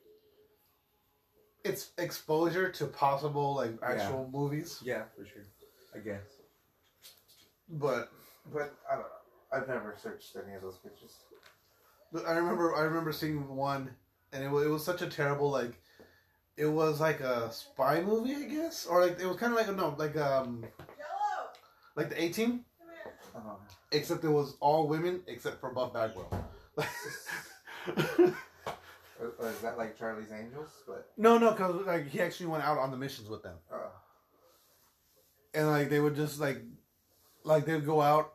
S3: it's exposure to possible like actual movies,
S2: Yeah, for sure. I guess.
S3: but
S2: But I don't know. I've never searched any of those pictures.
S3: But I remember I remember seeing one, and it was, it was such a terrible like, it was like a spy movie, I guess, or like it was kind of like no like um, like the A Team,
S2: Oh,
S3: except it was all women except for Buff Bagwell. [laughs]
S2: Is that like Charlie's Angels? But
S3: no, no, because like he actually went out on the missions with them,
S2: uh,
S3: and like they would just like, like they'd go out,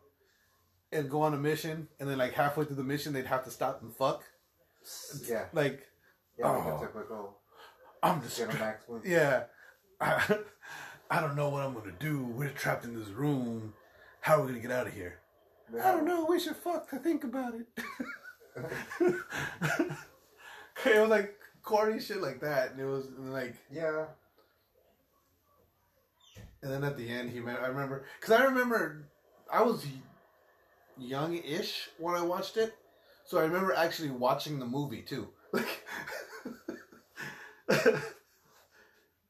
S3: and go on a mission, and then like halfway through the mission they'd have to stop and fuck.
S2: yeah,
S3: Like
S2: yeah, like
S3: Oh.
S2: a typical
S3: I'm just. Yeah. I, [laughs] I don't know what I'm gonna do. We're trapped in this room. How are we gonna get out of here? I don't know. We should fuck to think about it. [laughs] [laughs] it was like corny shit like that, and it was like,
S2: Yeah,
S3: and then at the end, he. I remember because I remember I was young-ish when I watched it, so I remember actually watching the movie too. [laughs]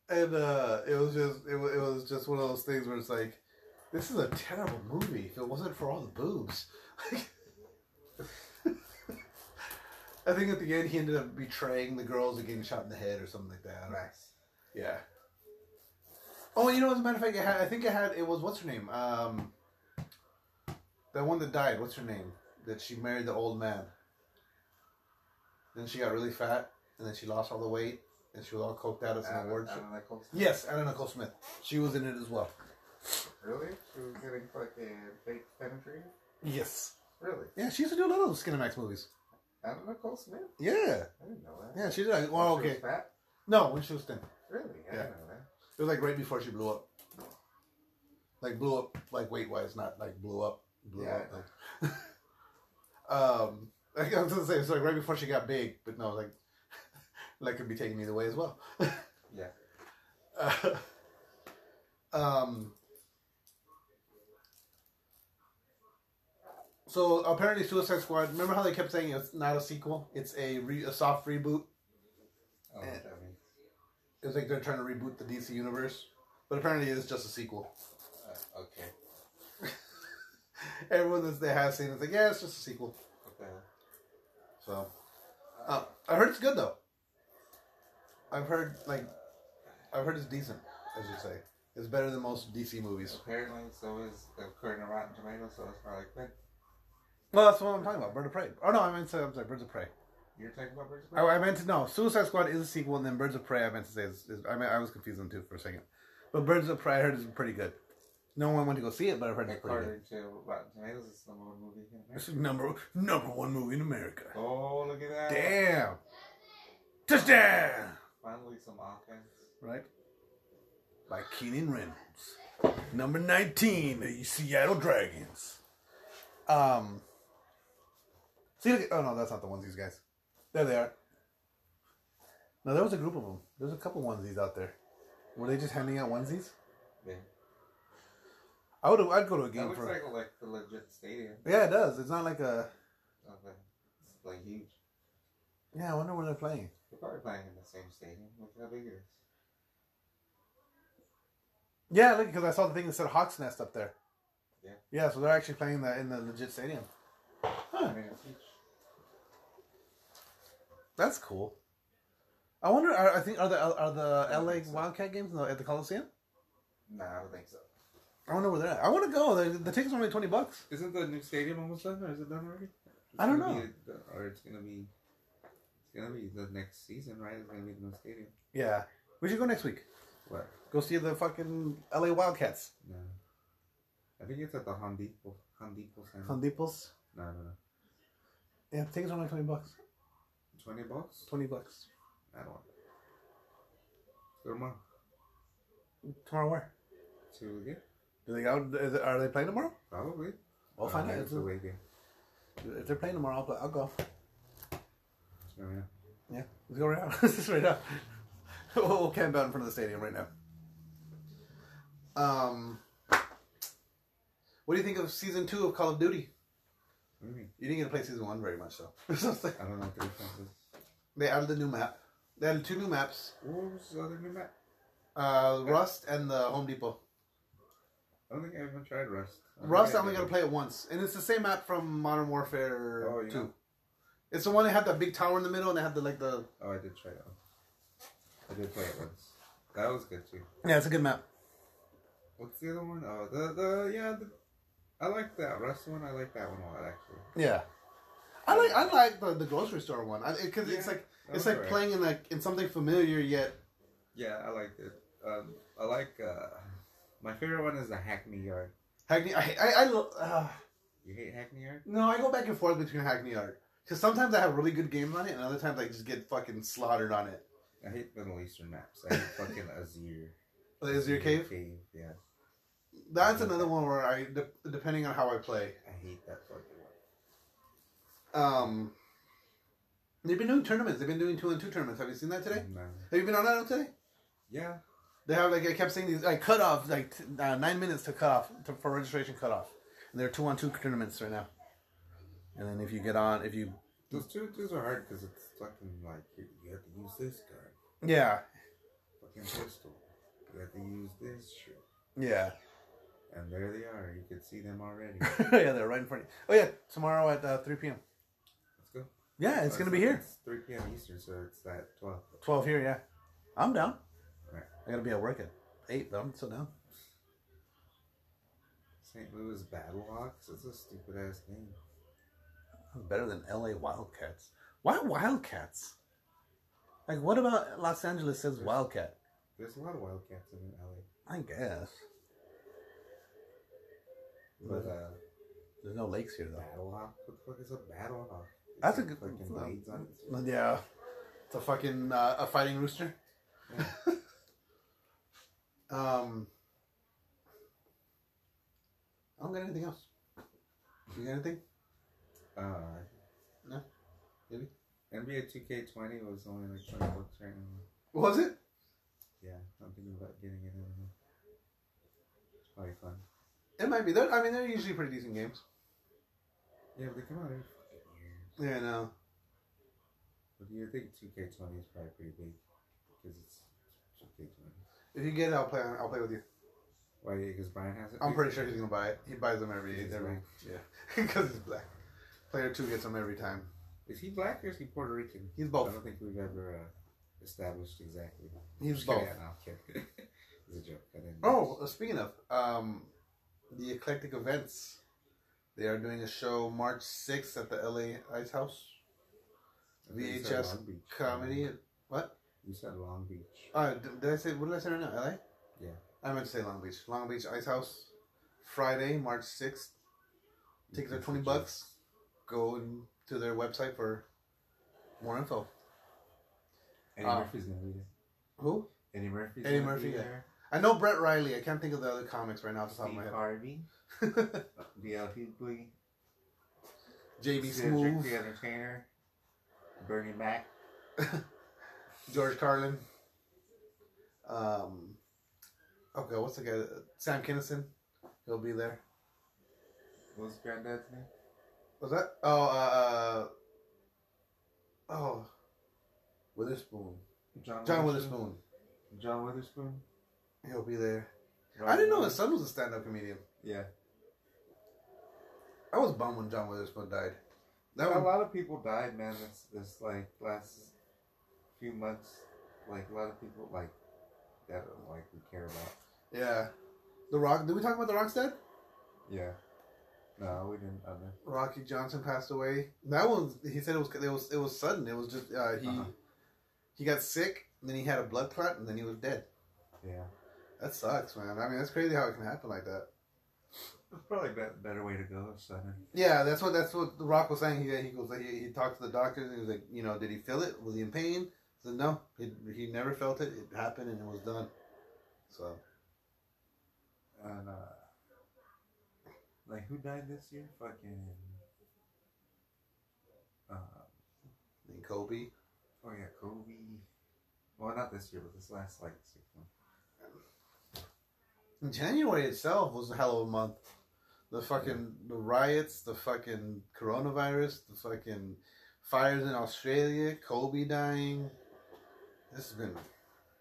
S3: and uh, it was just it, it was just one of those things where it's like, this is a terrible movie. If it wasn't for all the boobs. [laughs] I think at the end he ended up betraying the girls and getting shot in the head or something like that. I don't know.
S2: nice.
S3: Yeah. Oh, you know, as a matter of fact, it had, I think it had, it was, what's her name? Um, the one that died, what's her name? That she married the old man. Then she got really fat, and then she lost all the weight, and she was all coked out at some awards.
S2: Anna Nicole Smith.
S3: Yes, Anna Nicole Smith. She was in it as well.
S2: Really? She was getting fucking fake penetrated?
S3: Yes.
S2: Really?
S3: Yeah, she used to do a lot of Skinemax movies.
S2: Anna Nicole Smith?
S3: Yeah.
S2: I didn't know that.
S3: Yeah, she did. Like,
S2: Oh,
S3: well,
S2: she was
S3: okay.
S2: fat?
S3: No, when she was thin.
S2: Really? I
S3: Yeah.
S2: Didn't know that.
S3: It was like right before she blew up. like blew up, like weight wise, not like blew up, blew
S2: Yeah.
S3: up. Like, [laughs] um, like I was gonna say, it's like right before she got big, but no, like, [laughs] like could be taken either way as well. [laughs]
S2: Yeah.
S3: Uh, um. So apparently, Suicide Squad. Remember how they kept saying it's not a sequel; it's a re- a soft reboot.
S2: Oh,
S3: Eh.
S2: What that means.
S3: It's like they're trying to reboot the DC universe, but apparently it's just a sequel.
S2: Uh, okay. [laughs]
S3: Everyone that they have seen it's like, yeah, it's just a sequel.
S2: Hell?
S3: So, uh, I heard it's good though. I've heard like, I've heard it's decent. I should say it's better than most DC movies.
S2: Apparently, so is according to Rotten Tomatoes, so it's probably good.
S3: Well, that's what I'm talking about. Bird of Prey. Oh no, I meant to. I'm sorry, Birds of Prey.
S2: You're talking about Birds of Prey?
S3: I meant to no. Suicide Squad is a sequel, and then Birds of Prey. I meant to say is, is I mean I was confused too for a second. But Birds of Prey, I heard is pretty good. No one went to go see it, but I've heard it's pretty good.
S2: To Rotten Tomatoes, it's the number one movie in America.
S3: This is number number one movie in America.
S2: Oh, look at that.
S3: Damn. Touchdown.
S2: Finally, some offense.
S3: Right. By Keenan Reynolds. Number 19, the Seattle Dragons. Um. See, look at, oh no, that's not the ones these guys. There they are. No, there was a group of them. There's a couple onesies out there. Were they just handing out onesies?
S2: Yeah.
S3: I would. I'd go to a
S2: That
S3: game
S2: looks
S3: for.
S2: like a, like the legit stadium.
S3: yeah, it does. It's not like a.
S2: Okay. It's like huge.
S3: Yeah, I wonder where they're playing.
S2: They're probably playing in the same stadium. Look how big it is.
S3: Yeah, look, because I saw the thing that said Hawks Nest up there.
S2: Yeah.
S3: Yeah, so they're actually playing that in the legit stadium.
S2: I mean.
S3: That's cool. I wonder. Are, I think are the are the LA Wildcat games at the Coliseum?
S2: Nah, I don't think so.
S3: I wonder where they're at. I want to go. The, the tickets are only twenty bucks.
S2: Isn't the new stadium almost done, or is it done already? It's
S3: I don't know.
S2: A- or it's gonna be. It's gonna be the next season, right? It's gonna be the new stadium.
S3: Yeah, we should go next week.
S2: What?
S3: Go see the fucking LA Wildcats.
S2: No. I think it's at the Home Depot. Home Depot Center.
S3: Home Depot's.
S2: No, no, no.
S3: Yeah, tickets are only twenty bucks.
S2: Twenty bucks.
S3: Twenty bucks
S2: I don't want. Go tomorrow.
S3: tomorrow. Where?
S2: To yeah,
S3: Do they go? is it- Are they playing tomorrow?
S2: probably.
S3: We'll
S2: Uh,
S3: find out. If,
S2: It's a away game.
S3: if they're playing tomorrow, I'll, I'll go.
S2: So, yeah.
S3: Yeah, let's go right now. [laughs] Let's just right now. [laughs] we'll, we'll camp out in front of the stadium right now. Um, what do you think of season two of Call of Duty?
S2: What do you mean?
S3: You didn't get to play season one very much, though. [laughs]
S2: I don't know what the difference is.
S3: they added the new map. They added two new maps:
S2: What was the other new map?
S3: uh, Rust and the Home Depot.
S2: I don't think I even tried Rust. I
S3: Rust, I only got to play it once, and it's the same map from Modern Warfare
S2: Oh.
S3: Two. It's the one that had that big tower in the middle, and they had the like the.
S2: Oh, I did try that one. I did play it once. That was good too.
S3: Yeah, it's a good map.
S2: What's the other one? Oh, the the yeah. The, I like that Rust one. I like that one a lot actually.
S3: Yeah, I like I like the, the grocery store one because it's
S2: Yeah,
S3: like it's like
S2: alright.
S3: playing in like in something familiar yet.
S2: Yeah, I liked it. Um, I like. uh My favorite one is the Hackney Yard.
S3: Hackney, I I, I uh,
S2: You hate Hackney Yard?
S3: no, I go back and forth between Hackney Yard because sometimes I have really good games on it, and other times I just get fucking slaughtered on it.
S2: I hate Middle Eastern maps. I hate fucking [laughs]
S3: Azhir. Azhir, your cave?
S2: Cave, yeah.
S3: That's another one where I, de- depending on how I play,
S2: I hate that fucking one.
S3: um, they've been doing tournaments. They've been doing two and two tournaments. Have you seen that today?
S2: No.
S3: Have you been on that today?
S2: Yeah.
S3: They have like I kept saying these like cutoffs, like t- uh, nine minutes to cut off to, for registration cutoff. And there are two on two tournaments right now. And then if you get on, if you
S2: Those two twos are hard because it's fucking like you, you have to use this gun,
S3: yeah
S2: fucking pistol. You have to use this shit,
S3: yeah
S2: and there they are. You can see them already. [laughs]
S3: yeah they're right in front. of you. Oh yeah, tomorrow at uh, three p.m.
S2: Let's go.
S3: Yeah, it's
S2: Uh,
S3: gonna be here.
S2: It's 3 p.m. Eastern, so it's at 12.
S3: Twelve here. Yeah, I'm down.
S2: Right.
S3: I gotta be at work at eight, but I'm still down.
S2: St. Louis Battlehawks. It's a stupid ass name.
S3: Better than L.A. Wildcats. Why Wildcats? Like, what about Los Angeles says Wildcat?
S2: There's a lot of Wildcats in LA,
S3: I guess.
S2: But uh,
S3: There's no lakes here though.
S2: Battlehawk. What the fuck is a Battlehawk? It's
S3: That's a good-
S2: fucking blades on it.
S3: Yeah, it's a fucking uh, a fighting rooster. um, I don't got anything else. You got anything?
S2: Uh,
S3: No? Maybe?
S2: NBA 2K20 was only like 20 bucks right now.
S3: Was it?
S2: Yeah, I'm thinking about getting it in. It's probably fun.
S3: It might be. They're, I mean, they're usually pretty decent games.
S2: Yeah, but they come out every fucking year.
S3: Yeah, no.
S2: But do you think 2K20 is probably pretty big? Because it's 2K20.
S3: If you get it, I'll play. I'll play with you.
S2: Why? Because Brian has it?
S3: I'm pretty sure he's gonna buy it. He buys them every
S2: He's
S3: every
S2: black. [laughs]
S3: yeah, [laughs] because he's black. Player two gets them every time.
S2: Is he black or is he Puerto Rican?
S3: He's both.
S2: I don't think we've ever uh, established exactly.
S3: He's both.
S2: kidding. No, I'm kidding. [laughs] it's a joke. I didn't
S3: Oh, uh, speaking of um, the eclectic events, they are doing a show March 6th at the LA Ice House.
S2: I think you said
S3: VHS. Comedy. What?
S2: You said Long Beach.
S3: Uh, d- did I say what did I say right now? LA.
S2: Yeah.
S3: I meant to say Long Beach. Long Beach Ice House, Friday, March 6th. Tickets are 20 bucks. Go to their website for more info.
S2: Eddie
S3: Uh,
S2: Murphy's gonna be there.
S3: Who?
S2: Eddie Murphy's
S3: Eddie Murphy, yeah.
S2: there.
S3: I know Brett Riley. I can't think of the other comics right now off the top of
S2: Steve
S3: my
S2: Harvey,
S3: head.
S2: DL Hughley,
S3: JB Smoove,
S2: the Entertainer, Bernie Mac. [laughs]
S3: George Carlin. Um, okay, what's the guy? Sam Kinison. He'll be there.
S2: What's Granddad's name?
S3: Was that? Oh, uh, uh, oh, Witherspoon.
S2: John,
S3: John Witherspoon.
S2: John Witherspoon.
S3: He'll be there. I didn't know his son was a stand-up comedian.
S2: Yeah.
S3: I was bummed when John Witherspoon died. That
S2: a
S3: one,
S2: lot of people died, man. This this like last few months, like a lot of people like that like we care about.
S3: yeah. The Rock. Did we talk about the Rock's dead?
S2: Yeah. No, we didn't.
S3: Rocky Johnson passed away. That one, he said it was it was it was sudden. It was just uh, he
S2: Uh-huh.
S3: he got sick, and then he had a blood clot, and then he was dead.
S2: Yeah.
S3: That sucks, man. I mean, that's crazy how it can happen like that.
S2: It's probably a better way to go. Sudden.
S3: Yeah, that's what that's what the Rock was saying. He he goes he, he talked to the doctor and he was like, you know, did he feel it? Was he in pain? He said no, he he never felt it. It happened and it was done. So
S2: And uh, like who died this year? Fucking. Uh,
S3: and Kobe.
S2: oh yeah, Kobe. Well, not this year, but this last like six months.
S3: January itself was a hell of a month. The fucking the riots, the fucking coronavirus, the fucking fires in Australia, Kobe dying. This has been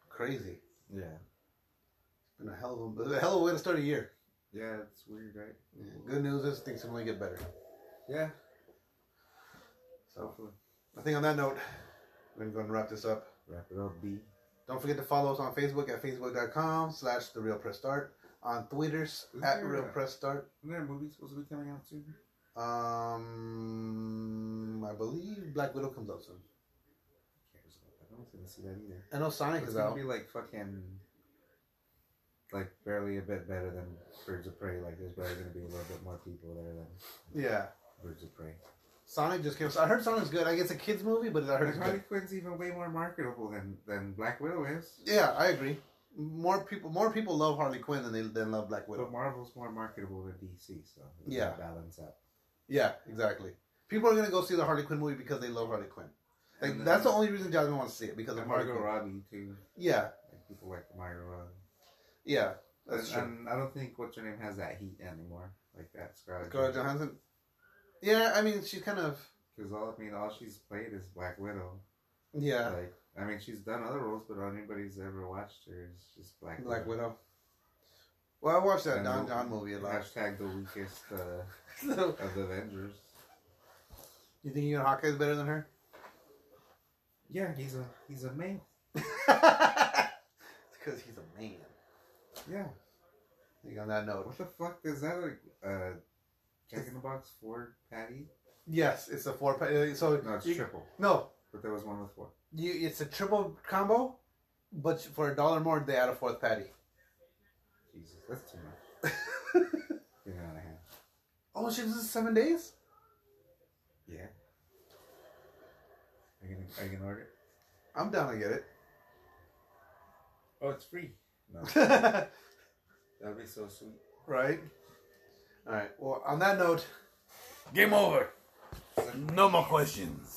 S3: crazy.
S2: Yeah.
S3: It's been a hell of a, a hell of a way to start a year.
S2: Yeah, it's weird, right?
S3: Yeah, good news is things can only get better.
S2: Yeah.
S3: So
S2: Hopefully.
S3: I think on that note, we're gonna go and wrap this up.
S2: Wrap it up, B.
S3: Don't forget to follow us on Facebook at facebook.com slash the real press start. On Twitters
S2: Is
S3: at real press start.
S2: Isn't there a movie supposed to be coming out soon?
S3: Um I believe Black Widow comes out soon.
S2: Who cares about that? I don't think I see that either.
S3: I know Sonic
S2: It's
S3: is
S2: gonna
S3: out.
S2: be like fucking, like barely a bit better than Birds of Prey. Like there's barely gonna be a little bit more people there than
S3: Yeah.
S2: Birds of Prey.
S3: Sonic just came I heard Sonic's good. I guess it's a kids movie, but I heard it's
S2: Harley
S3: good.
S2: Quinn's even way more marketable than than Black Widow is.
S3: Yeah, I agree. More people more people love Harley Quinn than they than love Black Widow.
S2: But Marvel's more marketable than DC, so
S3: Yeah.
S2: balance out.
S3: Yeah, exactly. People are gonna go see the Harley Quinn movie because they love Harley Quinn. Like
S2: And,
S3: that's the only reason Jasmine wants to see it because of Harley
S2: Margot
S3: Quinn.
S2: Robbie too.
S3: Yeah,
S2: Like people like Margot Robbie.
S3: yeah, that's
S2: and,
S3: true.
S2: and I don't think what's her name has that heat anymore, like that Scarlett.
S3: Scarlett Johansson. Yeah, I mean she's kind of
S2: Because all I mean, all she's played is Black Widow.
S3: yeah
S2: Like I mean, she's done other roles, but anybody's ever watched her is just Black
S3: Black
S2: Widow.
S3: Widow. Well, I watched that
S2: And
S3: Don Jon movie a lot.
S2: Hashtag the weakest uh,
S3: so, [laughs]
S2: of the Avengers.
S3: you think even Hawkeye's better than her?
S2: Yeah, he's a he's a man. [laughs]
S3: because he's a man.
S2: Yeah.
S3: I think on that note,
S2: What the fuck is that? A uh, Jack in the Box Ford patty?
S3: yes, it's a four. patty. So
S2: No, it's
S3: you-
S2: triple.
S3: No,
S2: But there was one with four.
S3: you, it's a triple combo, but for a dollar more, they add a fourth patty.
S2: Jesus, that's too much. [laughs] Get it out of hand.
S3: oh shit! This is seven days.
S2: Yeah. Are you gonna, are you gonna order it?
S3: I'm down to get it.
S2: Oh, it's free. No, [laughs] that'd be so sweet.
S3: right? All right. Well, on that note,
S2: Game over. No more questions.